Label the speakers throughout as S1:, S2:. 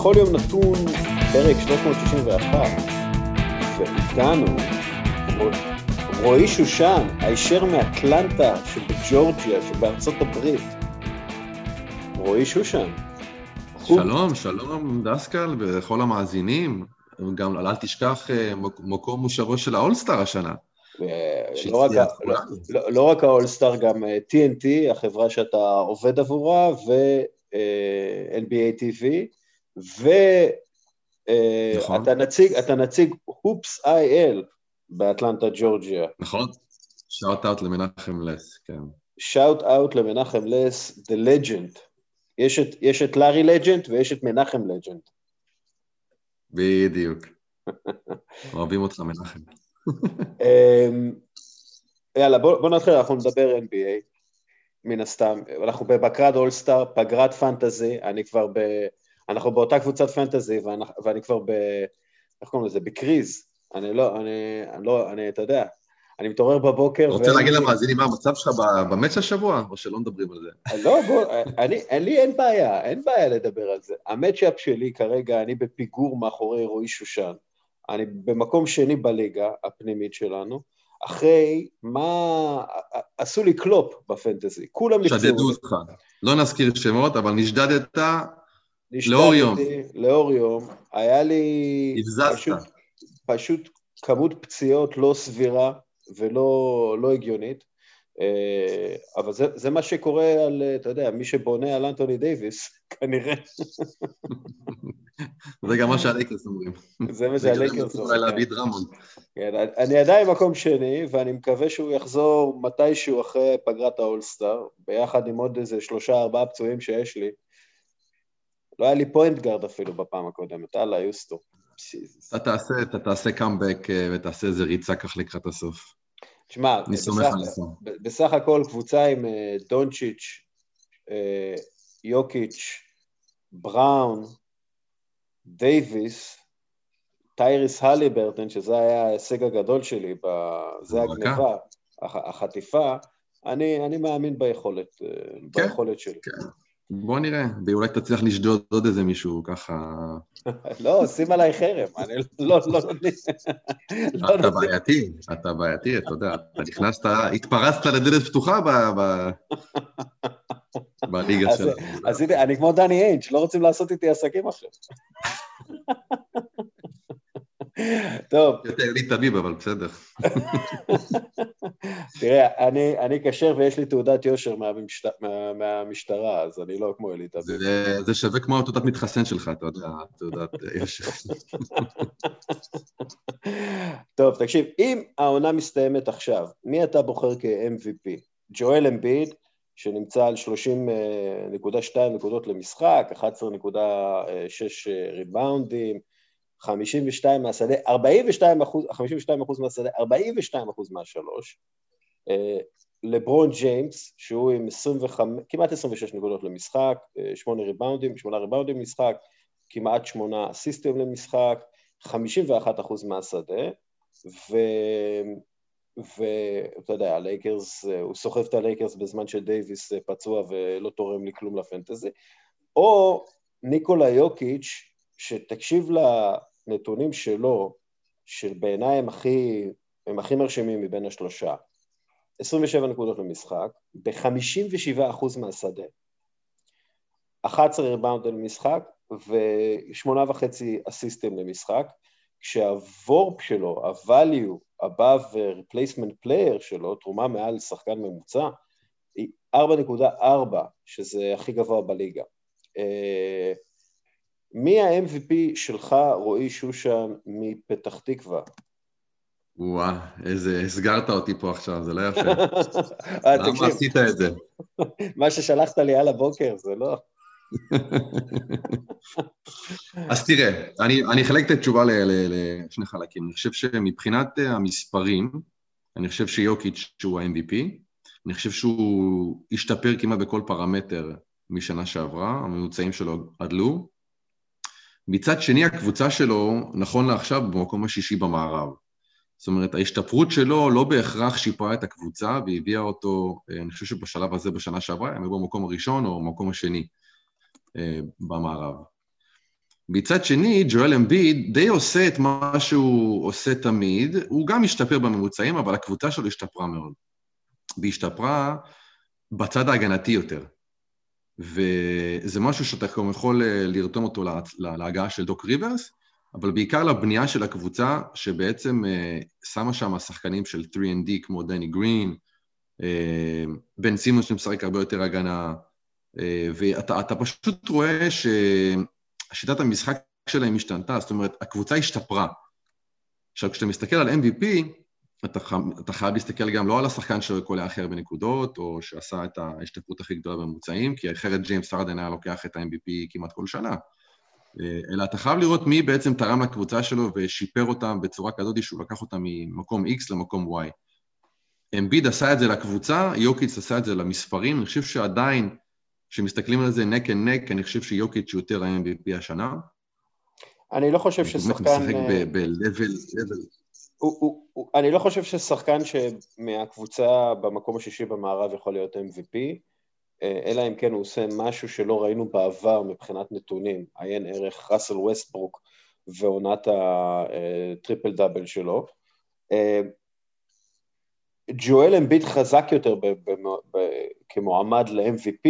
S1: בכל יום נתון פרק 361, ואיתנו רועי שושן, הישר מאטלנטה שבג'ורג'יה שבארצות הברית. רועי שושן.
S2: שלום, שלום דסקל וכל המאזינים. גם אל תשכח אה, מקום מושבו של האולסטאר השנה.
S1: לא רק, לא, לא, לא רק האולסטאר, גם TNT, אה, החברה שאתה עובד עבורה, ו-NBA TV, ואתה נציג, אתה נציג Hoops IL באטלנטה, ג'ורג'יה.
S2: נכון, shout out למנחם לס, כן.
S1: shout out למנחם לס, The Legend. יש את, יש את לארי legend ויש את מנחם legend.
S2: בדיוק. אוהבים אותך, מנחם.
S1: אמ, יאללה, בוא, בוא נתחיל, אנחנו נדבר NBA, מן הסתם. אנחנו בוויקנד אולסטאר, פגרת פנטזי, אני כבר ב... אנחנו באותה קבוצת פנטזי, ואני, ואני כבר ב... איך קוראים לזה? בקריז. אני לא, אני, אני לא, אני, אתה יודע, אני מתעורר בבוקר...
S2: אתה רוצה להגיד למאזינים מה המצב שלך במאץ' השבוע, או שלא מדברים על זה?
S1: לא, בוא, אני, לי, אין בעיה, אין בעיה לדבר על זה. המצ'אפ שלי כרגע, אני בפיגור מאחורי רועי שושן. אני במקום שני בליגה הפנימית שלנו, אחרי מה... עשו לי קלופ בפנטזי, כולם
S2: נפצעו. שדדו אותך. לא נזכיר שמות, אבל נשדדת לאור יום.
S1: לאור יום. היה לי... הבזזת. פשוט, פשוט כמות פציעות לא סבירה ולא לא הגיונית. אה, אבל זה, זה מה שקורה על, אתה יודע, מי שבונה על אנטוני דייוויס, כנראה.
S2: זה גם מה שהלייקרס אומרים.
S1: זה מה שהלייקרס אומרים. כן, אני עדיין מקום שני, ואני מקווה שהוא יחזור מתישהו אחרי פגרת האולסטאר, ביחד עם עוד איזה שלושה ארבעה פצועים שיש לי. לא היה לי פוינט גארד אפילו בפעם הקודמת, הלאה, יוסטון.
S2: אתה תעשה, אתה תעשה קאמבק אה, ותעשה איזה ריצה כך לקראת הסוף.
S1: תשמע, בסך, בסך הכל קבוצה עם אה, דונצ'יץ', אה, יוקיץ', בראון, דייוויס, טייריס הליברטון, שזה היה ההישג הגדול שלי, זה הגניבה, החטיפה, אני, אני מאמין ביכולת, כן, ביכולת שלי. כן.
S2: בוא נראה, ואולי תצליח לשדוד עוד איזה מישהו ככה...
S1: לא, שים עליי חרם, אני לא, לא,
S2: לא... אתה בעייתי, אתה בעייתי, אתה יודע, אתה נכנסת, התפרצת לדלת פתוחה בליגה שלנו.
S1: אז הנה, אני כמו דני איינג', לא רוצים לעשות איתי עסקים עכשיו. טוב.
S2: יותר לי תביב, אבל בסדר.
S1: תראה, אני, אני כשר ויש לי תעודת יושר מהמשט... מה, מהמשטרה, אז אני לא כמו אלי תביב.
S2: זה, זה שווה כמו התעודת מתחסן שלך, אתה יודע, תעודת יושר.
S1: טוב, תקשיב, אם העונה מסתיימת עכשיו, מי אתה בוחר כ-MVP? ג'ואל אמביד, שנמצא על 30.2 נקודות למשחק, 11.6 ריבאונדים, 52 מהשדה, 42 אחוז, 52 אחוז מהשדה, 42 אחוז מהשלוש. אה, לברון ג'יימס, שהוא עם 25, כמעט 26 נקודות למשחק, 8 אה, ריבאונדים, 8 ריבאונדים למשחק, כמעט 8 אסיסטים למשחק, 51 אחוז מהשדה, ואתה יודע, הלייקרס, אה, הוא סוחב את הלייקרס בזמן שדייוויס פצוע ולא תורם לי כלום לפנטזי, או ניקולה יוקיץ', שתקשיב הנתונים שלו, שבעיניי הם הכי, הם הכי מרשימים מבין השלושה, 27 נקודות למשחק, ב-57% מהשדה, 11 ריבאונד למשחק ושמונה וחצי אסיסטים למשחק, כשהוורפ שלו, ה-value above replacement player שלו, תרומה מעל שחקן ממוצע, היא 4.4, שזה הכי גבוה בליגה. מי ה-MVP שלך, רועי שושן, מפתח תקווה?
S2: וואה, איזה, הסגרת אותי פה עכשיו, זה לא יפה. אה, למה עשית את זה?
S1: מה ששלחת לי על הבוקר, זה לא...
S2: אז תראה, אני, אני אחלק את התשובה לשני חלקים. אני חושב שמבחינת אה, המספרים, אני חושב שיוקיץ' הוא ה-MVP, אני חושב שהוא השתפר כמעט בכל פרמטר משנה שעברה, הממוצעים שלו עדלו, מצד שני, הקבוצה שלו, נכון לעכשיו, במקום השישי במערב. זאת אומרת, ההשתפרות שלו לא בהכרח שיפרה את הקבוצה והביאה אותו, אה, אני חושב שבשלב הזה, בשנה שעברה, הם היו במקום הראשון או במקום השני אה, במערב. מצד שני, ג'ואל אמביד די עושה את מה שהוא עושה תמיד, הוא גם השתפר בממוצעים, אבל הקבוצה שלו השתפרה מאוד. והיא השתפרה בצד ההגנתי יותר. וזה משהו שאתה יכול אה, לרתום אותו להגעה של דוק ריברס, אבל בעיקר לבנייה של הקבוצה, שבעצם אה, שמה שם שחקנים של 3ND כמו דני גרין, אה, בן סימון שמשחק הרבה יותר הגנה, ואתה פשוט רואה ששיטת המשחק שלהם השתנתה, זאת אומרת, הקבוצה השתפרה. עכשיו, כשאתה מסתכל על MVP, אתה, אתה חייב להסתכל גם לא על השחקן שקולע הכי הרבה נקודות, או שעשה את ההשתפרות הכי גדולה בממוצעים, כי אחרת ג'יימס פרדן היה לוקח את ה-MVP כמעט כל שנה. אה, אלא אתה חייב לראות מי בעצם תרם לקבוצה שלו ושיפר אותם בצורה כזאת שהוא לקח אותם ממקום X למקום Y. אמביד עשה את זה לקבוצה, יוקיץ עשה את זה למספרים, אני חושב שעדיין, כשמסתכלים על זה neck and neck, אני חושב שיוקיץ' יותר ה-MVP השנה.
S1: אני לא חושב ששחקן... הוא
S2: משחק אה, ב-level...
S1: הוא, הוא, הוא, אני לא חושב ששחקן שמהקבוצה במקום השישי במערב יכול להיות MVP, אה, אלא אם כן הוא עושה משהו שלא ראינו בעבר מבחינת נתונים, עיין ערך ראסל ווסטברוק ועונת הטריפל דאבל שלו. אה, ג'ואל אמביט חזק יותר ב, ב, ב, כמועמד ל-MVP,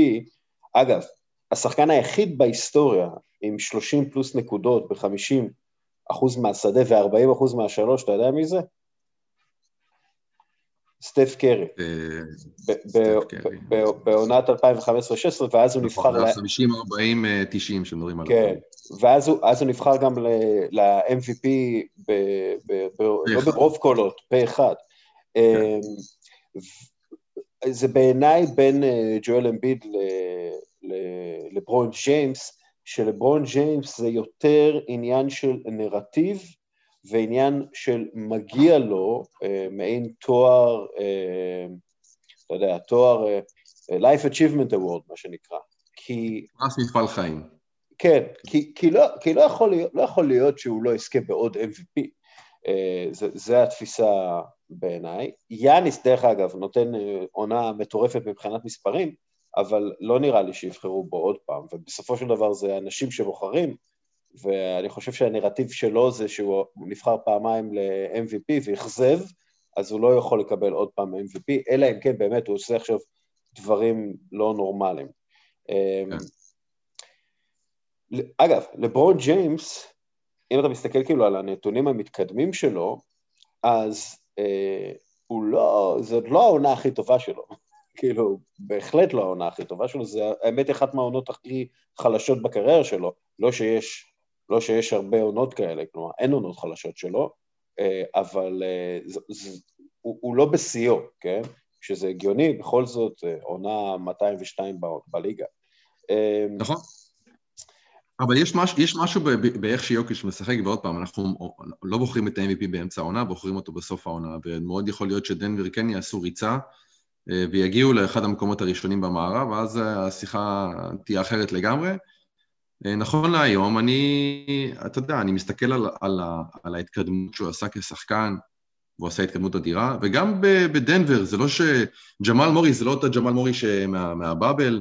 S1: אגב, השחקן היחיד בהיסטוריה עם 30 פלוס נקודות ב-50 אחוז מהשדה ו-40 אחוז מהשלוש, אתה יודע מי זה? סטף קרי. בעונת 2015-2016, ואז הוא נבחר...
S2: ל... 50, 40, 90 שמדברים עליו.
S1: כן, ואז הוא נבחר גם ל-MVP, לא ברוב קולות, פה אחד. כן. אמ, זה בעיניי בין אה, ג'ואל אמביד לברון ג'יימס, שלברון ג'יימס זה יותר עניין של נרטיב ועניין של מגיע לו אה, מעין תואר, אה, אתה יודע, תואר אה, Life Achievement Award, מה שנקרא.
S2: כי... פרס מפעל חיים.
S1: כן, כי, כי, לא, כי לא, יכול להיות, לא יכול להיות שהוא לא יזכה בעוד MVP. אה, זה, זה התפיסה בעיניי. יאניס, דרך אגב, נותן אה, עונה מטורפת מבחינת מספרים, אבל לא נראה לי שיבחרו בו עוד פעם, ובסופו של דבר זה אנשים שבוחרים, ואני חושב שהנרטיב שלו זה שהוא נבחר פעמיים ל-MVP ואכזב, אז הוא לא יכול לקבל עוד פעם MVP, אלא אם כן באמת הוא עושה עכשיו דברים לא נורמליים. אמ, כן. אגב, לברון ג'יימס, אם אתה מסתכל כאילו על הנתונים המתקדמים שלו, אז אה, הוא לא, זאת לא העונה הכי טובה שלו. כאילו, בהחלט לא העונה הכי טובה שלו, זה האמת אחת מהעונות הכי חלשות בקריירה שלו, לא שיש, לא שיש הרבה עונות כאלה, כלומר אין עונות חלשות שלו, אה, אבל אה, זה, זה, הוא, הוא לא בשיאו, כן? שזה הגיוני, בכל זאת אה, עונה 202 ב, בליגה.
S2: נכון. אבל יש, מש, יש משהו באיך שיוקיש משחק, ועוד פעם, אנחנו לא בוחרים את ה-MVP באמצע העונה, בוחרים אותו בסוף העונה, ומאוד יכול להיות שדנבר כן יעשו ריצה, ויגיעו לאחד המקומות הראשונים במערב, ואז השיחה תהיה אחרת לגמרי. נכון להיום, אני, אתה יודע, אני מסתכל על, על, על ההתקדמות שהוא עשה כשחקן, והוא עשה התקדמות אדירה, וגם בדנבר, זה לא ש... ג'מאל מורי זה לא אותו ג'מאל מורי מה, מהבאבל,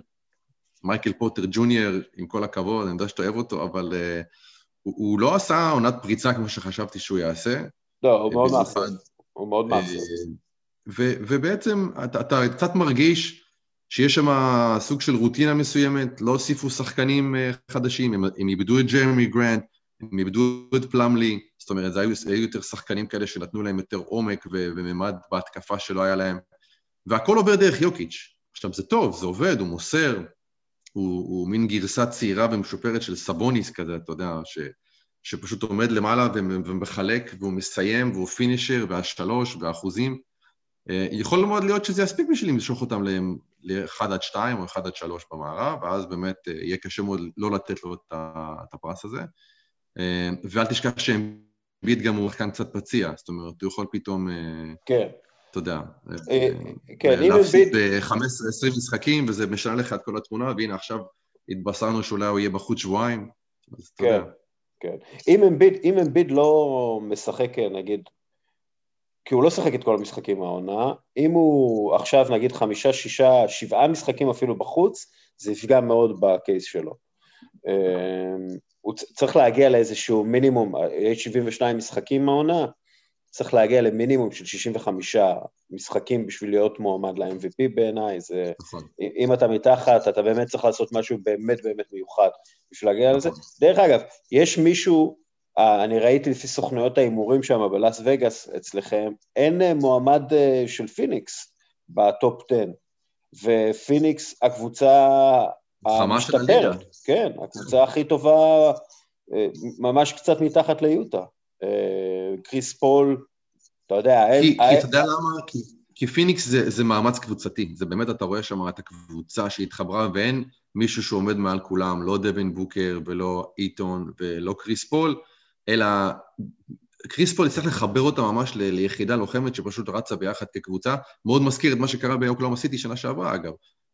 S2: מייקל פוטר ג'וניור, עם כל הכבוד, אני יודע שאתה אוהב אותו, אבל uh, הוא, הוא לא עשה עונת פריצה כמו שחשבתי שהוא יעשה.
S1: לא, הוא מאוד מאכזב. הוא מאוד מאכזב.
S2: ובעצם אתה, אתה קצת מרגיש שיש שם סוג של רוטינה מסוימת, לא הוסיפו שחקנים אה, חדשים, הם, הם איבדו את ג'רמי גרנט, הם איבדו את פלאמלי, זאת אומרת, זה היו, היו יותר שחקנים כאלה שנתנו להם יותר עומק וממד בהתקפה שלא היה להם, והכל עובר דרך יוקיץ'. עכשיו, זה טוב, זה עובד, הוא מוסר, הוא, הוא מין גרסה צעירה ומשופרת של סבוניס כזה, אתה יודע, ש, שפשוט עומד למעלה ומחלק, והוא מסיים, והוא פינישר, והשלוש, והאחוזים. אה, יכול מאוד להיות שזה יספיק בשביל למשוך אותם ל-1 עד 2 או 1 עד 3 במערב, ואז באמת אה, יהיה קשה מאוד לא לתת לו את הפרס הזה. אה, ואל תשכח שאמביט גם הוא שחקן קצת פציע, זאת אומרת, הוא יכול פתאום...
S1: כן.
S2: אתה יודע, כן, להפסיד ב-15-20 משחקים, וזה משנה לך את כל התמונה, והנה עכשיו התבשרנו שאולי הוא יהיה בחוץ שבועיים, אז אתה יודע.
S1: כן, כן. אם אמביט לא משחק, נגיד, כי הוא לא שיחק את כל המשחקים העונה, אם הוא עכשיו נגיד חמישה, שישה, שבעה משחקים אפילו בחוץ, זה יפגע מאוד בקייס שלו. הוא צריך להגיע לאיזשהו מינימום, יש 72 משחקים מהעונה, צריך להגיע למינימום של 65 משחקים בשביל להיות מועמד ל-MVP בעיניי, זה... נכון. אם אתה מתחת, אתה באמת צריך לעשות משהו באמת באמת מיוחד בשביל להגיע נכון. לזה. דרך אגב, יש מישהו, אה, אני ראיתי לפי סוכנויות ההימורים שם בלאס וגאס אצלכם, אין אה, מועמד אה, של פיניקס בטופ 10, ופיניקס הקבוצה
S2: המשתפרת,
S1: כן, הקבוצה הכי טובה, ממש קצת מתחת ליוטה. קריס פול, אתה יודע...
S2: כי, כי אתה יודע למה? כי, כי פיניקס זה, זה מאמץ קבוצתי, זה באמת, אתה רואה שם את הקבוצה שהתחברה, ואין מישהו שעומד מעל כולם, לא דווין בוקר ולא איטון ולא קריס פול, אלא קריס פול יצטרך לחבר אותה ממש ל, ליחידה לוחמת שפשוט רצה ביחד כקבוצה. מאוד מזכיר את מה שקרה באוקלהומה סיטי שנה שעברה, אגב.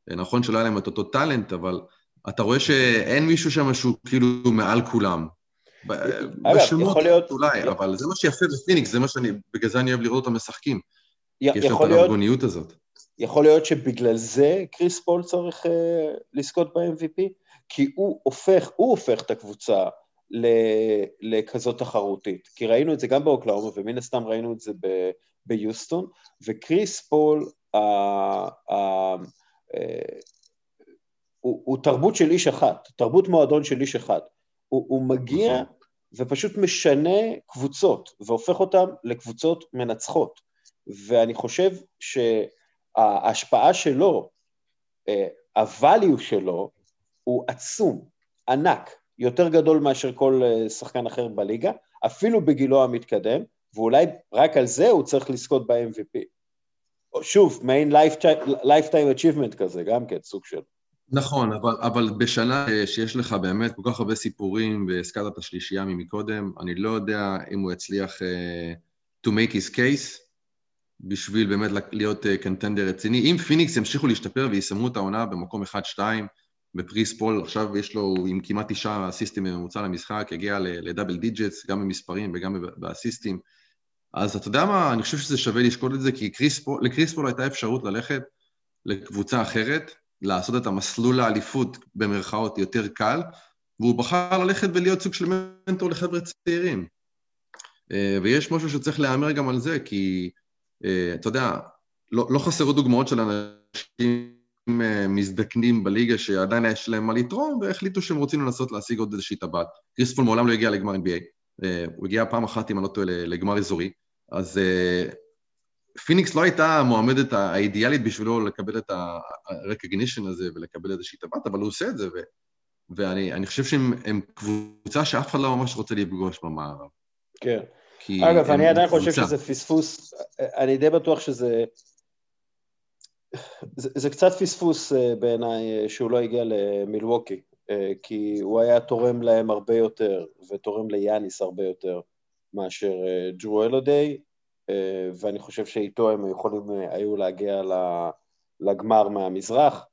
S2: נכון שלא היה להם את אותו talent, אבל אתה רואה שאין מישהו שם שהוא כאילו מעל כולם. בשמות להיות... אולי, אבל זה מה שיפה בפיניקס, זה מה שאני, בגלל זה אני אוהב לראות אותם משחקים. י- יש להם את הרגוניות הזאת.
S1: יכול להיות שבגלל זה קריס פול צריך uh, לזכות ב-MVP? כי הוא הופך, הוא הופך את הקבוצה לכזאת תחרותית. כי ראינו את זה גם באוקלהומה, ומן הסתם ראינו את זה ב- ביוסטון, וקריס פול, uh, uh, uh, הוא, הוא תרבות של איש אחת, תרבות מועדון של איש אחד. הוא, הוא מגיע נכון. ופשוט משנה קבוצות, והופך אותן לקבוצות מנצחות. ואני חושב שההשפעה שלו, ה-value שלו, הוא עצום, ענק, יותר גדול מאשר כל אה, שחקן אחר בליגה, אפילו בגילו המתקדם, ואולי רק על זה הוא צריך לזכות ב-MVP. שוב, מעין lifetime achievement כזה, גם כן, סוג של...
S2: נכון, אבל, אבל בשנה שיש לך באמת כל כך הרבה סיפורים, והזכרת את השלישייה ממקודם, אני לא יודע אם הוא יצליח uh, to make his case בשביל באמת להיות contender uh, רציני. אם פיניקס ימשיכו להשתפר ויסיימו את העונה במקום 1-2, וקריס פול, עכשיו יש לו עם כמעט תשעה אסיסטים בממוצע למשחק, הגיע ל double digits, גם במספרים וגם באסיסטים. אז אתה יודע מה, אני חושב שזה שווה לשקול את זה, כי לקריס פול הייתה אפשרות ללכת לקבוצה אחרת, לעשות את המסלול האליפות במרכאות יותר קל, והוא בחר ללכת ולהיות סוג של מנטור לחבר'ה צעירים. אה, ויש משהו שצריך להיאמר גם על זה, כי אה, אתה יודע, לא, לא חסרו דוגמאות של אנשים מזדקנים בליגה שעדיין יש להם מה לתרום, והחליטו שהם רוצים לנסות להשיג עוד איזושהי טבעת. קריספול מעולם לא הגיע לגמר NBA, הוא הגיע פעם אחת, אם אני לא טועה, לגמר אזורי, אז פיניקס לא הייתה המועמדת האידיאלית בשבילו לקבל את ה-recognition הזה ולקבל איזושהי טבעת, אבל הוא עושה את זה, ו... ואני חושב שהם קבוצה שאף אחד לא ממש רוצה לפגוש במערב.
S1: כן. אגב, אני עדיין חושב שזה פספוס, אני די בטוח שזה... זה, זה קצת פספוס אה, בעיניי אה, שהוא לא הגיע למילווקי, אה, כי הוא היה תורם להם הרבה יותר, ותורם ליאניס הרבה יותר מאשר ג'רו אלודיי, ואני חושב שאיתו הם יכולים היו להגיע לגמר מהמזרח,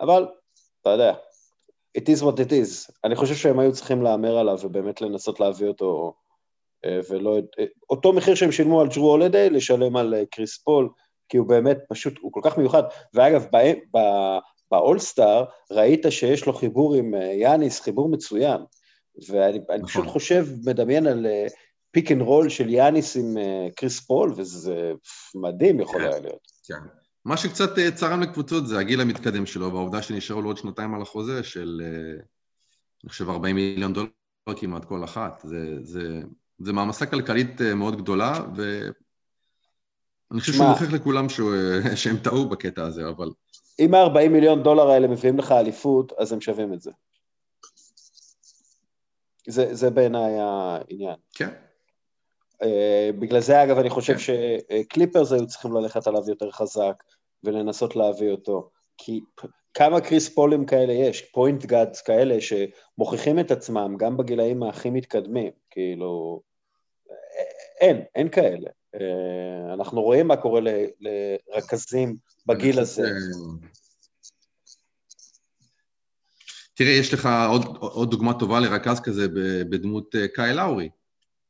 S1: אבל אתה יודע, it is what it is. אני חושב שהם היו צריכים להמר עליו ובאמת לנסות להביא אותו, ולא... אותו מחיר שהם שילמו על ג'רו הולדיי, לשלם על קריס פול, כי הוא באמת פשוט, הוא כל כך מיוחד. ואגב, באולסטאר ראית שיש לו חיבור עם יאניס, חיבור מצוין. ואני נכון. פשוט חושב, מדמיין על pick and roll של יאניס עם אה, קריס פול, וזה מדהים יכול כן, היה להיות.
S2: כן. מה שקצת אה, צרם לקבוצות זה הגיל המתקדם שלו, והעובדה שנשארו לו עוד שנתיים על החוזה של, אה, אני חושב, 40 מיליון דולר כמעט כל אחת. זה, זה, זה מעמסה כלכלית מאוד גדולה, ואני חושב שהוא מוכיח לכולם שהוא, שהם טעו בקטע הזה, אבל...
S1: אם ה-40 מיליון דולר האלה מביאים לך אליפות, אז הם שווים את זה. זה, זה בעיניי העניין.
S2: כן.
S1: אה, בגלל זה אגב אני חושב כן. שקליפרס היו צריכים ללכת עליו יותר חזק ולנסות להביא אותו, כי כמה קריס פולים כאלה יש, point guards כאלה שמוכיחים את עצמם גם בגילאים הכי מתקדמים, כאילו, אין, אין כאלה. אה, אנחנו רואים מה קורה לרכזים בגיל הזה.
S2: תראה, יש לך עוד, עוד דוגמה טובה לרכז כזה בדמות אה, קאי לאורי.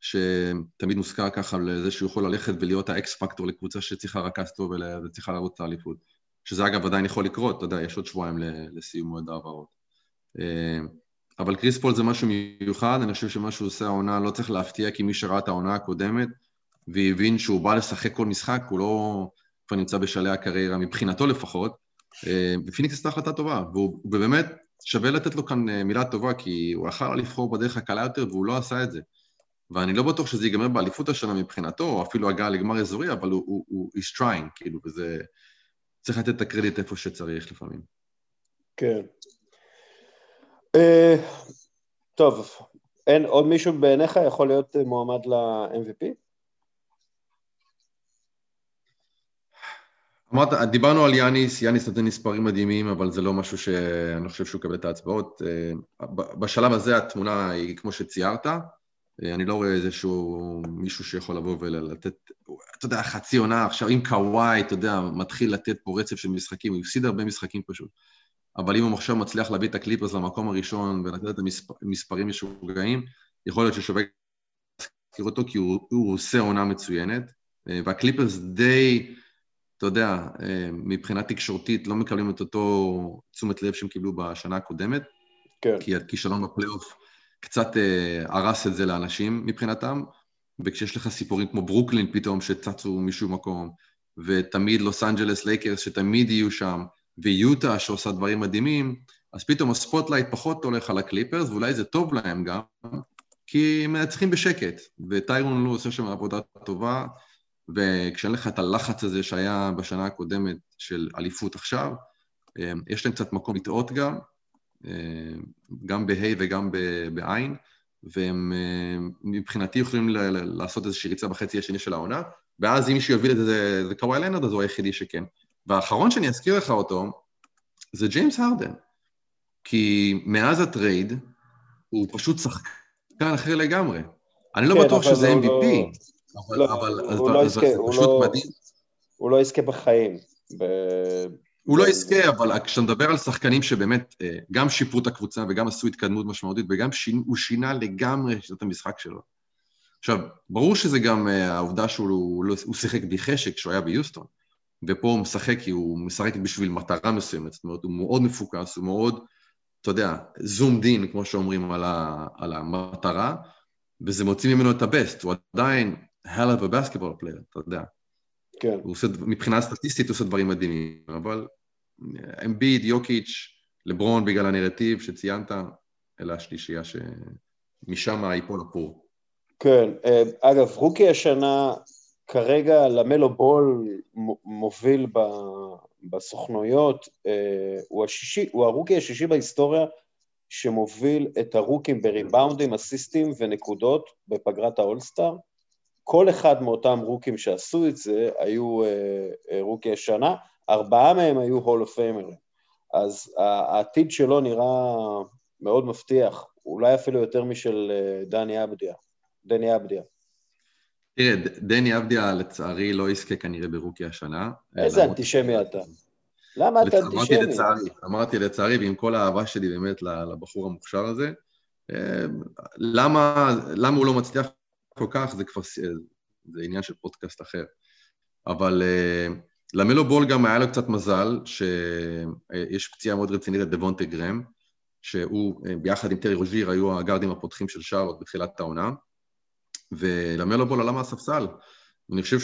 S2: שתמיד מוזכר ככה לזה שהוא יכול ללכת ולהיות האקס פקטור לקבוצה שצריכה רכז טוב וצריכה לרוץ את האליפות. שזה אגב עדיין יכול לקרות, אתה יודע, יש עוד שבועיים לסיום מועד העברות. אה, אבל קריס פול זה משהו מיוחד, אני חושב שמה שהוא עושה העונה לא צריך להפתיע, כי מי שראה את העונה הקודמת והבין שהוא בא לשחק כל משחק, הוא לא כבר נמצא בשלהי הקריירה, מבחינתו לפחות, אה, ופיניקס עשתה החלטה טובה, והוא, ובאמת שווה לתת לו כאן אה, מילה טובה, כי הוא יכל לבחור בדרך הקלה יותר והוא לא עשה את זה. ואני לא בטוח שזה ייגמר באליפות השנה מבחינתו, או אפילו הגעה לגמר אזורי, אבל הוא, הוא, הוא is trying, כאילו, וזה... צריך לתת את הקרדיט איפה שצריך לפעמים.
S1: כן. Uh, טוב, אין עוד מישהו בעיניך יכול להיות מועמד ל-MVP?
S2: אמרת, דיברנו על יאניס, יאניס נותן מספרים מדהימים, אבל זה לא משהו שאני חושב שהוא יקבל את ההצבעות. אה, בשלב הזה התמונה היא כמו שציירת, אה, אני לא רואה איזשהו מישהו שיכול לבוא ולתת, אתה יודע, חצי עונה עכשיו, אם קוואי, אתה יודע, מתחיל לתת פה רצף של משחקים, הוא הפסיד הרבה משחקים פשוט. אבל אם הוא עכשיו מצליח להביא את הקליפרס למקום הראשון ולתת את המספרים משוגעים, יכול להיות ששווה להזכיר אותו כי הוא, הוא עושה עונה מצוינת, אה, והקליפרס די... אתה יודע, אה, מבחינה תקשורתית לא מקבלים את אותו תשומת לב שהם קיבלו בשנה הקודמת, כן. כי הכישלון בפלייאוף קצת אה, הרס את זה לאנשים מבחינתם, וכשיש לך סיפורים כמו ברוקלין פתאום שצצו משום מקום, ותמיד לוס אנג'לס לייקרס שתמיד יהיו שם, ויוטה שעושה דברים מדהימים, אז פתאום ה spotlight פחות הולך על הקליפרס, ואולי זה טוב להם גם, כי הם מנצחים בשקט, וטיירון לו עושה שם עבודה טובה, וכשאין לך את הלחץ הזה שהיה בשנה הקודמת של אליפות עכשיו, אה, יש להם קצת מקום לטעות גם, אה, גם בה' וגם בע', והם אה, מבחינתי יכולים לעשות איזושהי ריצה בחצי השני של העונה, ואז אם מישהו יוביל את זה, זה קוואי לנרד, אז הוא היחידי שכן. והאחרון שאני אזכיר לך אותו, זה ג'יימס הרדן. כי מאז ה trade, הוא פשוט שחקן אחר לגמרי. אני לא כן, בטוח שזה MVP, לא... אבל, לא, אבל הוא לא יזכה, זה פשוט לא, מדהים.
S1: הוא לא יזכה בחיים. ב...
S2: הוא לא יזכה, אבל כשאתה מדבר על שחקנים שבאמת אה, גם שיפרו את הקבוצה וגם עשו התקדמות משמעותית וגם שינו, הוא שינה לגמרי את המשחק שלו. עכשיו, ברור שזה גם אה, העובדה שהוא הוא, לא, הוא שיחק בלי חשק כשהוא היה ביוסטון, ופה הוא משחק כי הוא משחק בשביל מטרה מסוימת, זאת אומרת, הוא מאוד מפוקס, הוא מאוד, אתה יודע, זום דין, כמו שאומרים, על, ה, על המטרה, וזה מוציא ממנו את הבסט, הוא עדיין hell of a basketball player, אתה יודע. כן. הוא עושה, מבחינה סטטיסטית הוא עושה דברים מדהימים, אבל אמביד, יוקיץ', לברון בגלל הנרטיב שציינת, אלה השלישייה שמשם ייפול הפור.
S1: כן, אה, אגב, רוקי השנה, כרגע למלו בול מוביל ב, בסוכנויות, אה, הוא, השישי, הוא הרוקי השישי בהיסטוריה שמוביל את הרוקים בריבאונדים, אסיסטים ונקודות בפגרת האולסטאר. כל אחד מאותם רוקים שעשו את זה היו אה, אה, רוקי השנה, ארבעה מהם היו הול אוף פיימרים. אז העתיד שלו נראה מאוד מבטיח, אולי אפילו יותר משל אה, דני אבדיה. דני אבדיה.
S2: תראה, דני אבדיה לצערי לא יזכה כנראה ברוקי השנה.
S1: איזה אנטישמי אתה. למה אתה אנטישמי?
S2: אמרתי לצערי, אמרתי לצערי, ועם כל האהבה שלי באמת לבחור המוכשר הזה, למה, למה הוא לא מצליח כל כך, זה כבר, זה עניין של פודקאסט אחר. אבל uh, למלו בול גם היה לו קצת מזל, שיש פציעה מאוד רצינית לדבונטה גרם, שהוא, uh, ביחד עם טרי רוז'יר, היו הגארדים הפותחים של שרלוט בתחילת העונה, ולמלו בול עלה מהספסל. אני חושב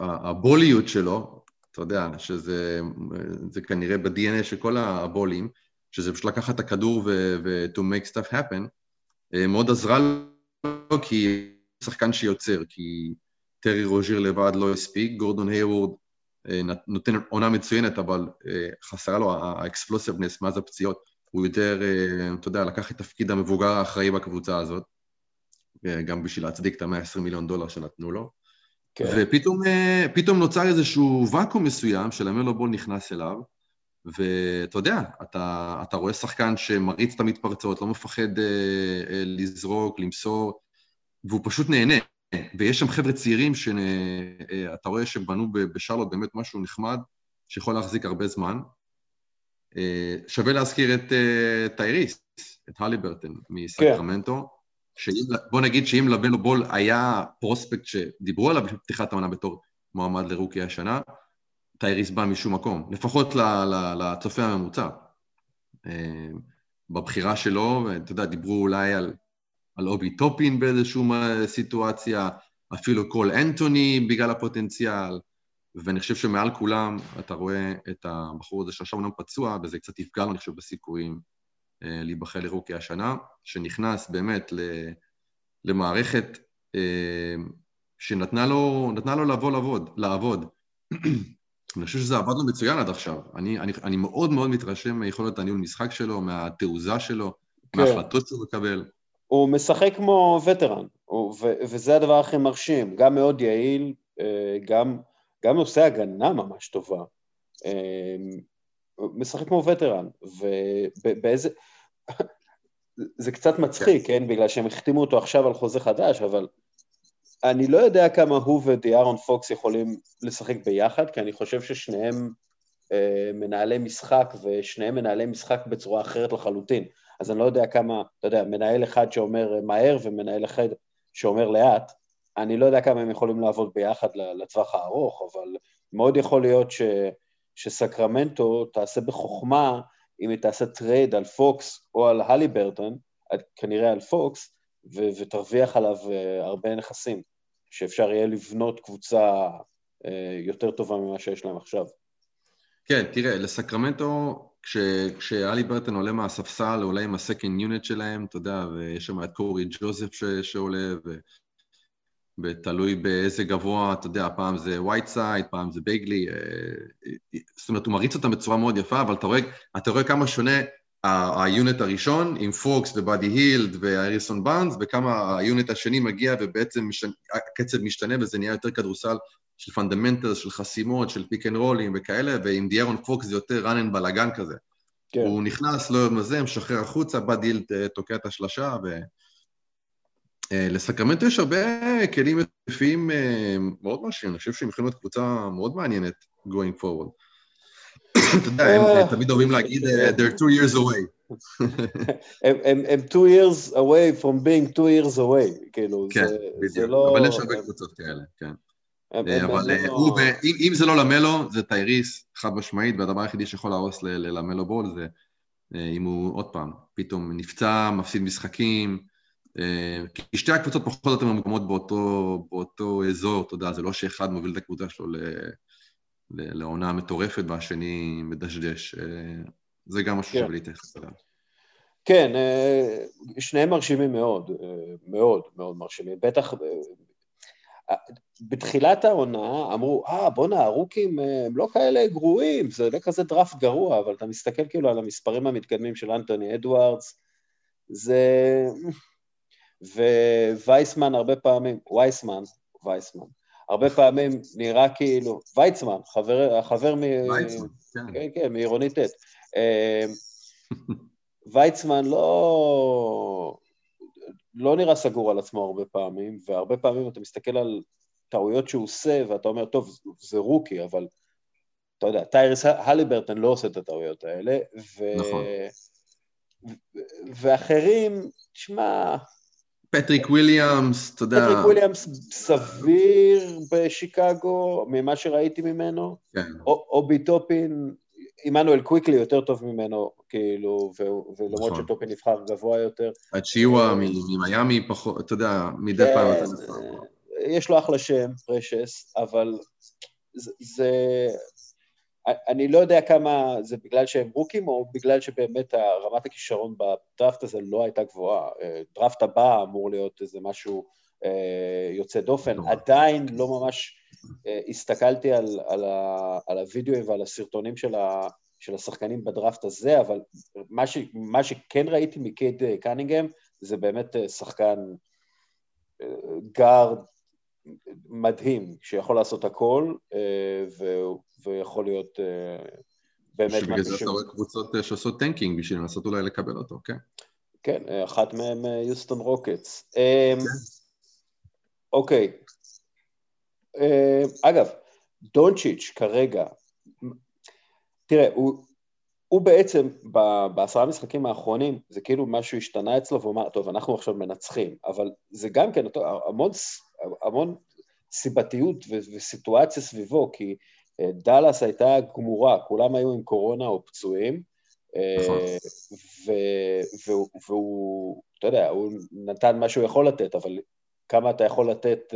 S2: שהבוליות שה, שלו, אתה יודע, שזה כנראה ב-DNA של כל הבולים, שזה פשוט לקחת את הכדור ו-to make stuff happen, אה, מאוד עזרה כי שחקן שיוצר, כי טרי רוז'יר לבד לא הספיק, גורדון היוורד אה, נותן עונה מצוינת, אבל אה, חסרה לו האקספלוסיבנס מאז הפציעות. הוא יותר, אה, אתה יודע, לקח את תפקיד המבוגר האחראי בקבוצה הזאת, גם בשביל להצדיק את ה-120 מיליון דולר שנתנו לו. כן. ופתאום נוצר איזשהו ואקום מסוים שלמלו בול נכנס אליו, ואתה יודע, אתה, אתה רואה שחקן שמריץ את המתפרצות, לא מפחד אה, אה, לזרוק, למסור, והוא פשוט נהנה. ויש שם חבר'ה צעירים שאתה אה, רואה שבנו בשרלוט באמת משהו נחמד, שיכול להחזיק הרבה זמן. אה, שווה להזכיר את אה, טייריס, את הליברטון מסקרמנטו, כן. בוא נגיד שאם לבלו בול היה פרוספקט שדיברו עליו בפתיחת העונה בתור מועמד לרוקי השנה, טייריס בא משום מקום, לפחות לצופה הממוצע. אה, בבחירה שלו, ואתה יודע, דיברו אולי על, על אובי טופין באיזושהי סיטואציה, אפילו קול אנטוני בגלל הפוטנציאל, ואני חושב שמעל כולם אתה רואה את הבחור הזה שעכשיו אומנם פצוע, וזה קצת יפגע לו, אני חושב, בסיכויים אה, להיבחר לרוקי השנה, שנכנס באמת למערכת אה, שנתנה לו, לו לבוא לעבוד, לעבוד. אני חושב שזה עבד לו מצוין עד עכשיו. אני, אני, אני מאוד מאוד מתרשם מיכולת הניהול משחק שלו, מהתעוזה שלו, כן. מההחלטות שהוא מקבל.
S1: הוא משחק כמו וטרן, הוא, ו, וזה הדבר הכי מרשים, גם מאוד יעיל, אה, גם, גם עושה הגנה ממש טובה. אה, הוא משחק כמו וטרן, ובאיזה... זה קצת מצחיק, כן. כן? בגלל שהם החתימו אותו עכשיו על חוזה חדש, אבל אני לא יודע כמה הוא ודיארון פוקס יכולים לשחק ביחד, כי אני חושב ששניהם אה, מנהלי משחק, ושניהם מנהלי משחק בצורה אחרת לחלוטין. אז אני לא יודע כמה, אתה יודע, מנהל אחד שאומר מהר ומנהל אחד שאומר לאט, אני לא יודע כמה הם יכולים לעבוד ביחד לטווח הארוך, אבל מאוד יכול להיות ש, שסקרמנטו תעשה בחוכמה, אם היא תעשה trade על פוקס או על הליברטון, כנראה על פוקס, ו- ותרוויח עליו uh, הרבה נכסים, שאפשר יהיה לבנות קבוצה uh, יותר טובה ממה שיש להם עכשיו.
S2: כן, תראה, לסקרמנטו, כש, כשהליברטון עולה מהספסל, עולה עם ה second unit שלהם, אתה יודע, ויש שם את קורי ג'וזף ש, שעולה, ו, ותלוי באיזה גבוה, אתה יודע, פעם זה ווייטסייד, פעם זה באגלי, uh, זאת אומרת, הוא מריץ אותם בצורה מאוד יפה, אבל אתה רואה, אתה רואה כמה שונה ה unit הראשון עם פוקס ובאדי הילד והריסון באנס, וכמה ה unit השני מגיע ובעצם משנה, הקצב משתנה וזה נהיה יותר כדורסל של fundamentals, של חסימות, של pick and roll ים וכאלה, ועם דיארון פוקס זה יותר run and gun כזה. כן. הוא נכנס, לא מזה, משחרר החוצה, באדי הילד אה, תוקע את השלשה, ו... אה, לסקרמנטו יש הרבה כלים יפים אה, מאוד מרשימים, אני חושב שהם יכולים להיות קבוצה מאוד מעניינת going forward. אתה יודע, הם אה. תמיד אוהבים להגיד, אה, they're two years away.
S1: הם two years away from being two years away, כאילו,
S2: כן, בדיוק, לא- אבל יש הרבה קבוצות כאלה, כן. אה, אבל לא- אם זה לא למלו, זה טייריס, חד משמעית, והדבר היחידי שיכול להרוס ללמלו בול זה אם הוא, עוד פעם, פתאום נפצע, מפסיד משחקים, כי שתי הקבוצות פחות או יותר ממוקמות באותו אזור, אתה יודע, זה לא שאחד מוביל את הקבוצה שלו לעונה מטורפת והשני מדשדש. אה, זה גם משהו כן. שווה להתייחס אליו.
S1: כן, אה, שניהם מרשימים מאוד, אה, מאוד מאוד מרשימים. בטח בתחילת העונה אמרו, אה, בואנה, הרוקים הם לא כאלה גרועים, זה לא כזה דראפט גרוע, אבל אתה מסתכל כאילו על המספרים המתקדמים של אנטוני אדוארדס, זה... ווייסמן הרבה פעמים, וייסמן, וייסמן, הרבה פעמים נראה כאילו, ויצמן, חבר, החבר מ... ויצמן, כן. כן, כן, מעירוני ט'. אמ, ויצמן לא... לא נראה סגור על עצמו הרבה פעמים, והרבה פעמים אתה מסתכל על טעויות שהוא עושה, ואתה אומר, טוב, זה רוקי, אבל אתה יודע, טיירס הליברטון לא עושה את הטעויות האלה, ו... נכון. ואחרים, תשמע,
S2: פטריק וויליאמס, אתה יודע...
S1: פטריק וויליאמס סביר בשיקגו, ממה שראיתי ממנו. כן. אובי טופין, עמנואל קוויקלי יותר טוב ממנו, כאילו, ולמרות נכון. שטופין נבחר גבוה יותר.
S2: אצ'יווה ממיאמי פחות, אתה יודע, מדי כן, פעם.
S1: יש לו אחלה שם, פרשס, אבל זה... אני לא יודע כמה זה בגלל שהם רוקים, או בגלל שבאמת רמת הכישרון בדראפט הזה לא הייתה גבוהה. אה, דראפט הבא אמור להיות איזה משהו אה, יוצא דופן. עדיין לא ממש אה, הסתכלתי על, על, ה, על הוידאוים ועל הסרטונים של, ה, של השחקנים בדראפט הזה, אבל מה, ש, מה שכן ראיתי מקייד קנינגהם זה באמת שחקן גארד מדהים, שיכול לעשות הכל, ויכול להיות אה,
S2: באמת משהו ש... שבגלל זה אתה רואה קבוצות אה, שעושות tanking בשביל לנסות אולי לקבל אותו, כן.
S1: כן, אה, אחת מהן יוסטון רוקטס. כן. אוקיי. אגב, דונצ'יץ' כרגע, תראה, הוא, הוא בעצם, בעשרה המשחקים האחרונים, זה כאילו משהו השתנה אצלו, והוא אמר, טוב, אנחנו עכשיו מנצחים, אבל זה גם כן המון, המון סיבתיות וסיטואציה סביבו, כי דאלאס הייתה גמורה, כולם היו עם קורונה או פצועים, נכון. והוא, אתה יודע, הוא נתן מה שהוא יכול לתת, אבל כמה אתה יכול לתת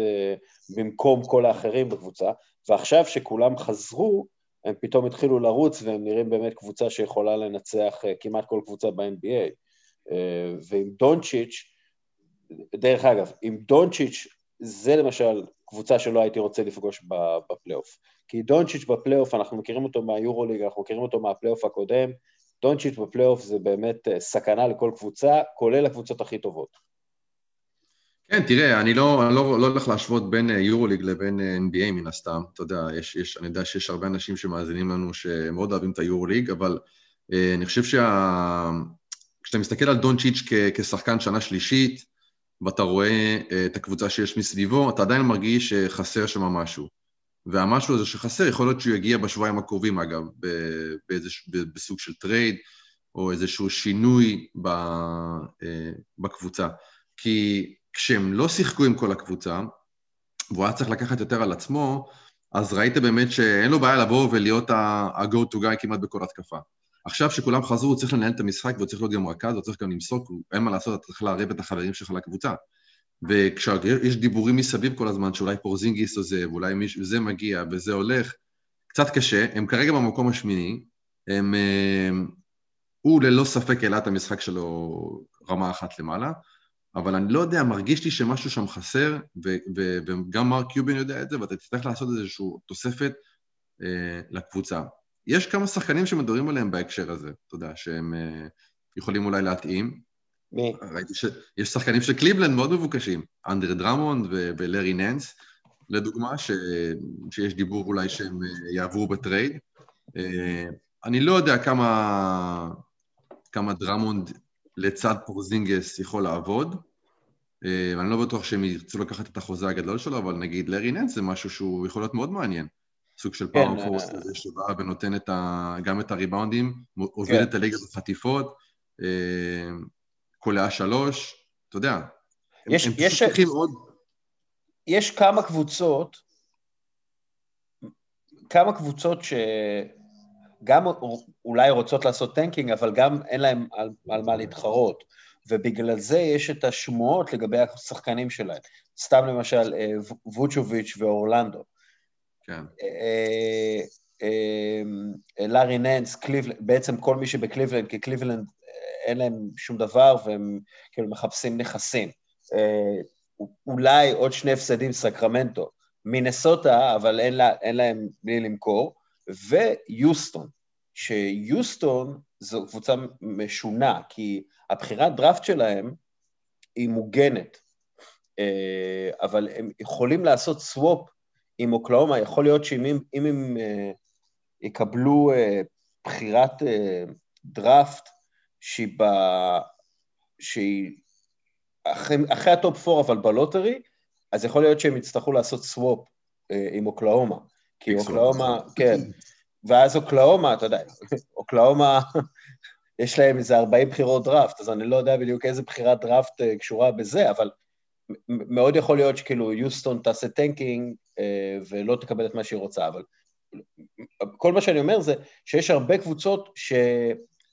S1: במקום כל האחרים בקבוצה, ועכשיו שכולם חזרו, הם פתאום התחילו לרוץ והם נראים באמת קבוצה שיכולה לנצח כמעט כל קבוצה ב-NBA. ועם דונצ'יץ', דרך אגב, עם דונצ'יץ' זה למשל קבוצה שלא הייתי רוצה לפגוש בפלייאוף. כי דונצ'יץ' בפלייאוף, אנחנו מכירים אותו מהיורוליג, אנחנו מכירים אותו מהפלייאוף הקודם, דונצ'יץ' בפלייאוף זה באמת אה, סכנה לכל קבוצה, כולל הקבוצות הכי טובות.
S2: כן, תראה, אני לא, אני לא, לא הולך להשוות בין אה, יורוליג לבין אה, NBA מן הסתם, אתה יודע, יש, יש, אני יודע שיש הרבה אנשים שמאזינים לנו שמאוד אוהבים את היורוליג, אבל אה, אני חושב שה... כשאתה מסתכל על דונצ'יץ' כשחקן שנה שלישית, ואתה רואה אה, את הקבוצה שיש מסביבו, אתה עדיין מרגיש שחסר שם משהו. והמשהו הזה שחסר, יכול להיות שהוא יגיע בשבועיים הקרובים, אגב, באיזוש, בסוג של טרייד, או איזשהו שינוי אה, בקבוצה. כי כשהם לא שיחקו עם כל הקבוצה, והוא היה צריך לקחת יותר על עצמו, אז ראית באמת שאין לו בעיה לבוא ולהיות ה-go to guy כמעט בכל התקפה. עכשיו שכולם חזרו, הוא צריך לנהל את המשחק והוא צריך להיות גם רכז, הוא צריך גם למסוק, אין מה לעשות, אתה צריך לערב את החברים שלך לקבוצה. וכשיש דיבורים מסביב כל הזמן, שאולי פורזינגיס עוזב, אולי מישהו, זה מגיע וזה הולך, קצת קשה, הם כרגע במקום השמיני, הם... הם הוא ללא ספק העלה את המשחק שלו רמה אחת למעלה, אבל אני לא יודע, מרגיש לי שמשהו שם חסר, ו- ו- וגם מרק קיובן יודע את זה, ואתה תצטרך לעשות איזושהי תוספת אה, לקבוצה. יש כמה שחקנים שמדברים עליהם בהקשר הזה, אתה יודע, שהם אה, יכולים אולי להתאים.
S1: מי?
S2: ראיתי שיש שחקנים של קליבלנד מאוד מבוקשים, אנדרי דרמונד ולארי ננס, לדוגמה, ש... שיש דיבור אולי שהם אה, יעברו בטרייד. אה, אני לא יודע כמה, כמה דרמונד לצד פורזינגס יכול לעבוד. Uh, אני לא בטוח שהם ירצו לקחת את החוזה הגדול שלו, אבל נגיד לארי ננס זה משהו שהוא יכול להיות מאוד מעניין. סוג של פאוור כן, פורס כזה שבא ונותן את ה, גם את הריבאונדים, הוביל כן. את הליגה בחטיפות, אה, קולע שלוש, אתה יודע.
S1: יש, הם, יש, צריכים עוד... יש כמה קבוצות, כמה קבוצות שגם אולי רוצות לעשות tanking, אבל גם אין להם על, על מה להתחרות. ובגלל זה יש את השמועות לגבי השחקנים שלהם. סתם למשל, אה, ווצ'ביץ' ואורלנדו.
S2: כן.
S1: אה, אה, לארי ננס, קליבלנד, בעצם כל מי שבקליבלנד, כי קליבלנד אין להם שום דבר והם כאילו מחפשים נכסים. אולי עוד שני הפסדים סקרמנטו. מינסוטה, אבל אין, לה, אין להם בלי למכור, ויוסטון, שיוסטון זו קבוצה משונה, כי הבחירת דראפט שלהם היא מוגנת, אבל הם יכולים לעשות swap עם אוקלהומה, יכול להיות שאם אם הם אה, יקבלו בחירת דראפט שהיא, ב, שהיא אחרי, אחרי ה top 4 אבל בלוטרי, אז יכול להיות שהם יצטרכו לעשות swap אה, עם אוקלהומה. כי אוקלהומה, כן, ואז אוקלהומה, אתה יודע, אוקלהומה, יש להם איזה 40 בחירות דראפט, אז אני לא יודע בדיוק איזה בחירת דראפט קשורה בזה, אבל מאוד יכול להיות שכאילו יוסטון תעשה tanking אה, ולא תקבל את מה שהיא רוצה, אבל כל מה שאני אומר זה שיש הרבה קבוצות ש...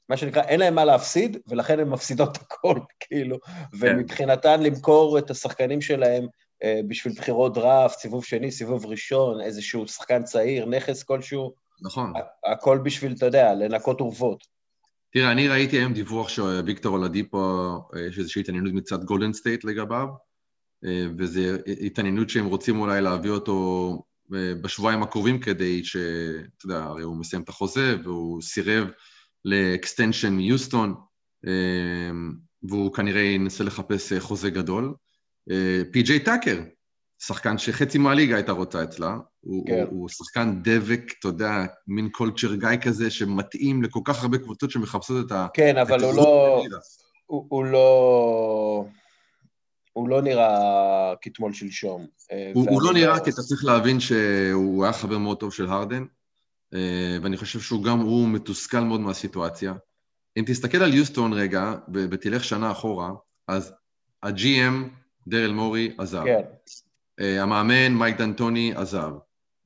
S1: מה שנקרא, אין להם מה להפסיד, ולכן הן מפסידות הכל, כאילו, כן. ומבחינתן למכור את השחקנים שלהם אה, בשביל בחירות דראפט, סיבוב שני, סיבוב ראשון, איזשהו שחקן צעיר, נכס כלשהו,
S2: נכון.
S1: הכל בשביל, אתה יודע, לנקות אורוות.
S2: תראה, אני ראיתי היום דיווח שוויקטור אולדיפו, אה, יש איזושהי התעניינות מצד גולדן סטייט לגביו, אה, וזו התעניינות שהם רוצים אולי להביא אותו בשבועיים הקרובים כדי ש... אתה יודע, הרי הוא מסיים את החוזה והוא סירב ל extension מיוסטון, אה, והוא כנראה ינסה לחפש חוזה גדול. פי.ג'יי טאקר, שחקן שחצי מהליגה הייתה רוצה אצלה, הוא, כן. הוא, הוא שחקן דבק, אתה יודע, מין קולצ'ר גיא כזה, שמתאים לכל כך הרבה קבוצות שמחפשות את ה...
S1: כן, אבל הוא לא... הוא, הוא לא... הוא לא נראה כתמול שלשום.
S2: אה, הוא, הוא לא נראה כי אתה צריך להבין שהוא היה חבר מאוד טוב של הרדן, אה, ואני חושב שהוא גם, הוא מתוסכל מאוד מהסיטואציה. אם תסתכל על יוסטון רגע, ותלך שנה אחורה, אז ה-GM, דרל מורי, עזב. כן. אה, המאמן, מייק דנטוני, עזב.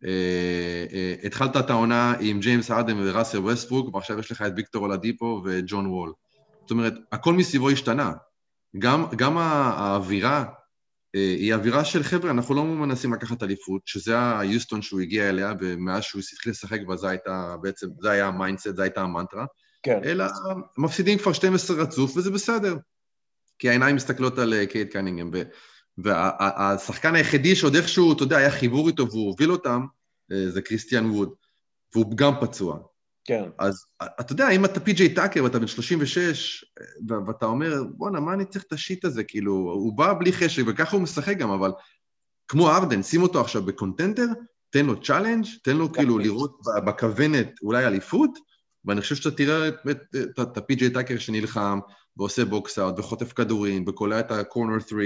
S2: אה, אה, התחלת את העונה עם ג'יימס הארדן וראסל ווסטברוק, ועכשיו יש לך את ויקטור אולדיפו וג'ון וול. זאת אומרת, הכל מסביבו השתנה. גם, גם האווירה אה, היא אווירה של חבר'ה, אנחנו לא מנסים לקחת אליפות, שזה היוסטון שהוא הגיע אליה, ומאז שהוא התחיל לשחק בה, זה הייתה בעצם, זה היה ה mindset, זה הייתה המנטרה.
S1: כן.
S2: אלא מפסידים כבר 12 רצוף, וזה בסדר. כי העיניים מסתכלות על קייד קנינגהם. והשחקן היחידי שעוד איכשהו, אתה יודע, היה חיבור איתו והוא הוביל אותם, אה, זה קריסטיאן ווד, והוא גם פצוע.
S1: כן.
S2: אז אתה יודע, אם אתה פי.ג'יי טאקר ואתה בן 36, ואתה אומר, בואנה, מה אני צריך את ה shit הזה? כאילו, הוא בא בלי חשק, וככה הוא משחק גם, אבל כמו הארדן, שים אותו עכשיו ב contender, תן לו challenge, תן לו כאילו לראות בכוונת אולי אליפות, ואני חושב שאתה תראה את הפי.ג'יי טאקר שנלחם, ועושה box out, וחוטף כדורים, וקולע את ה corner 3,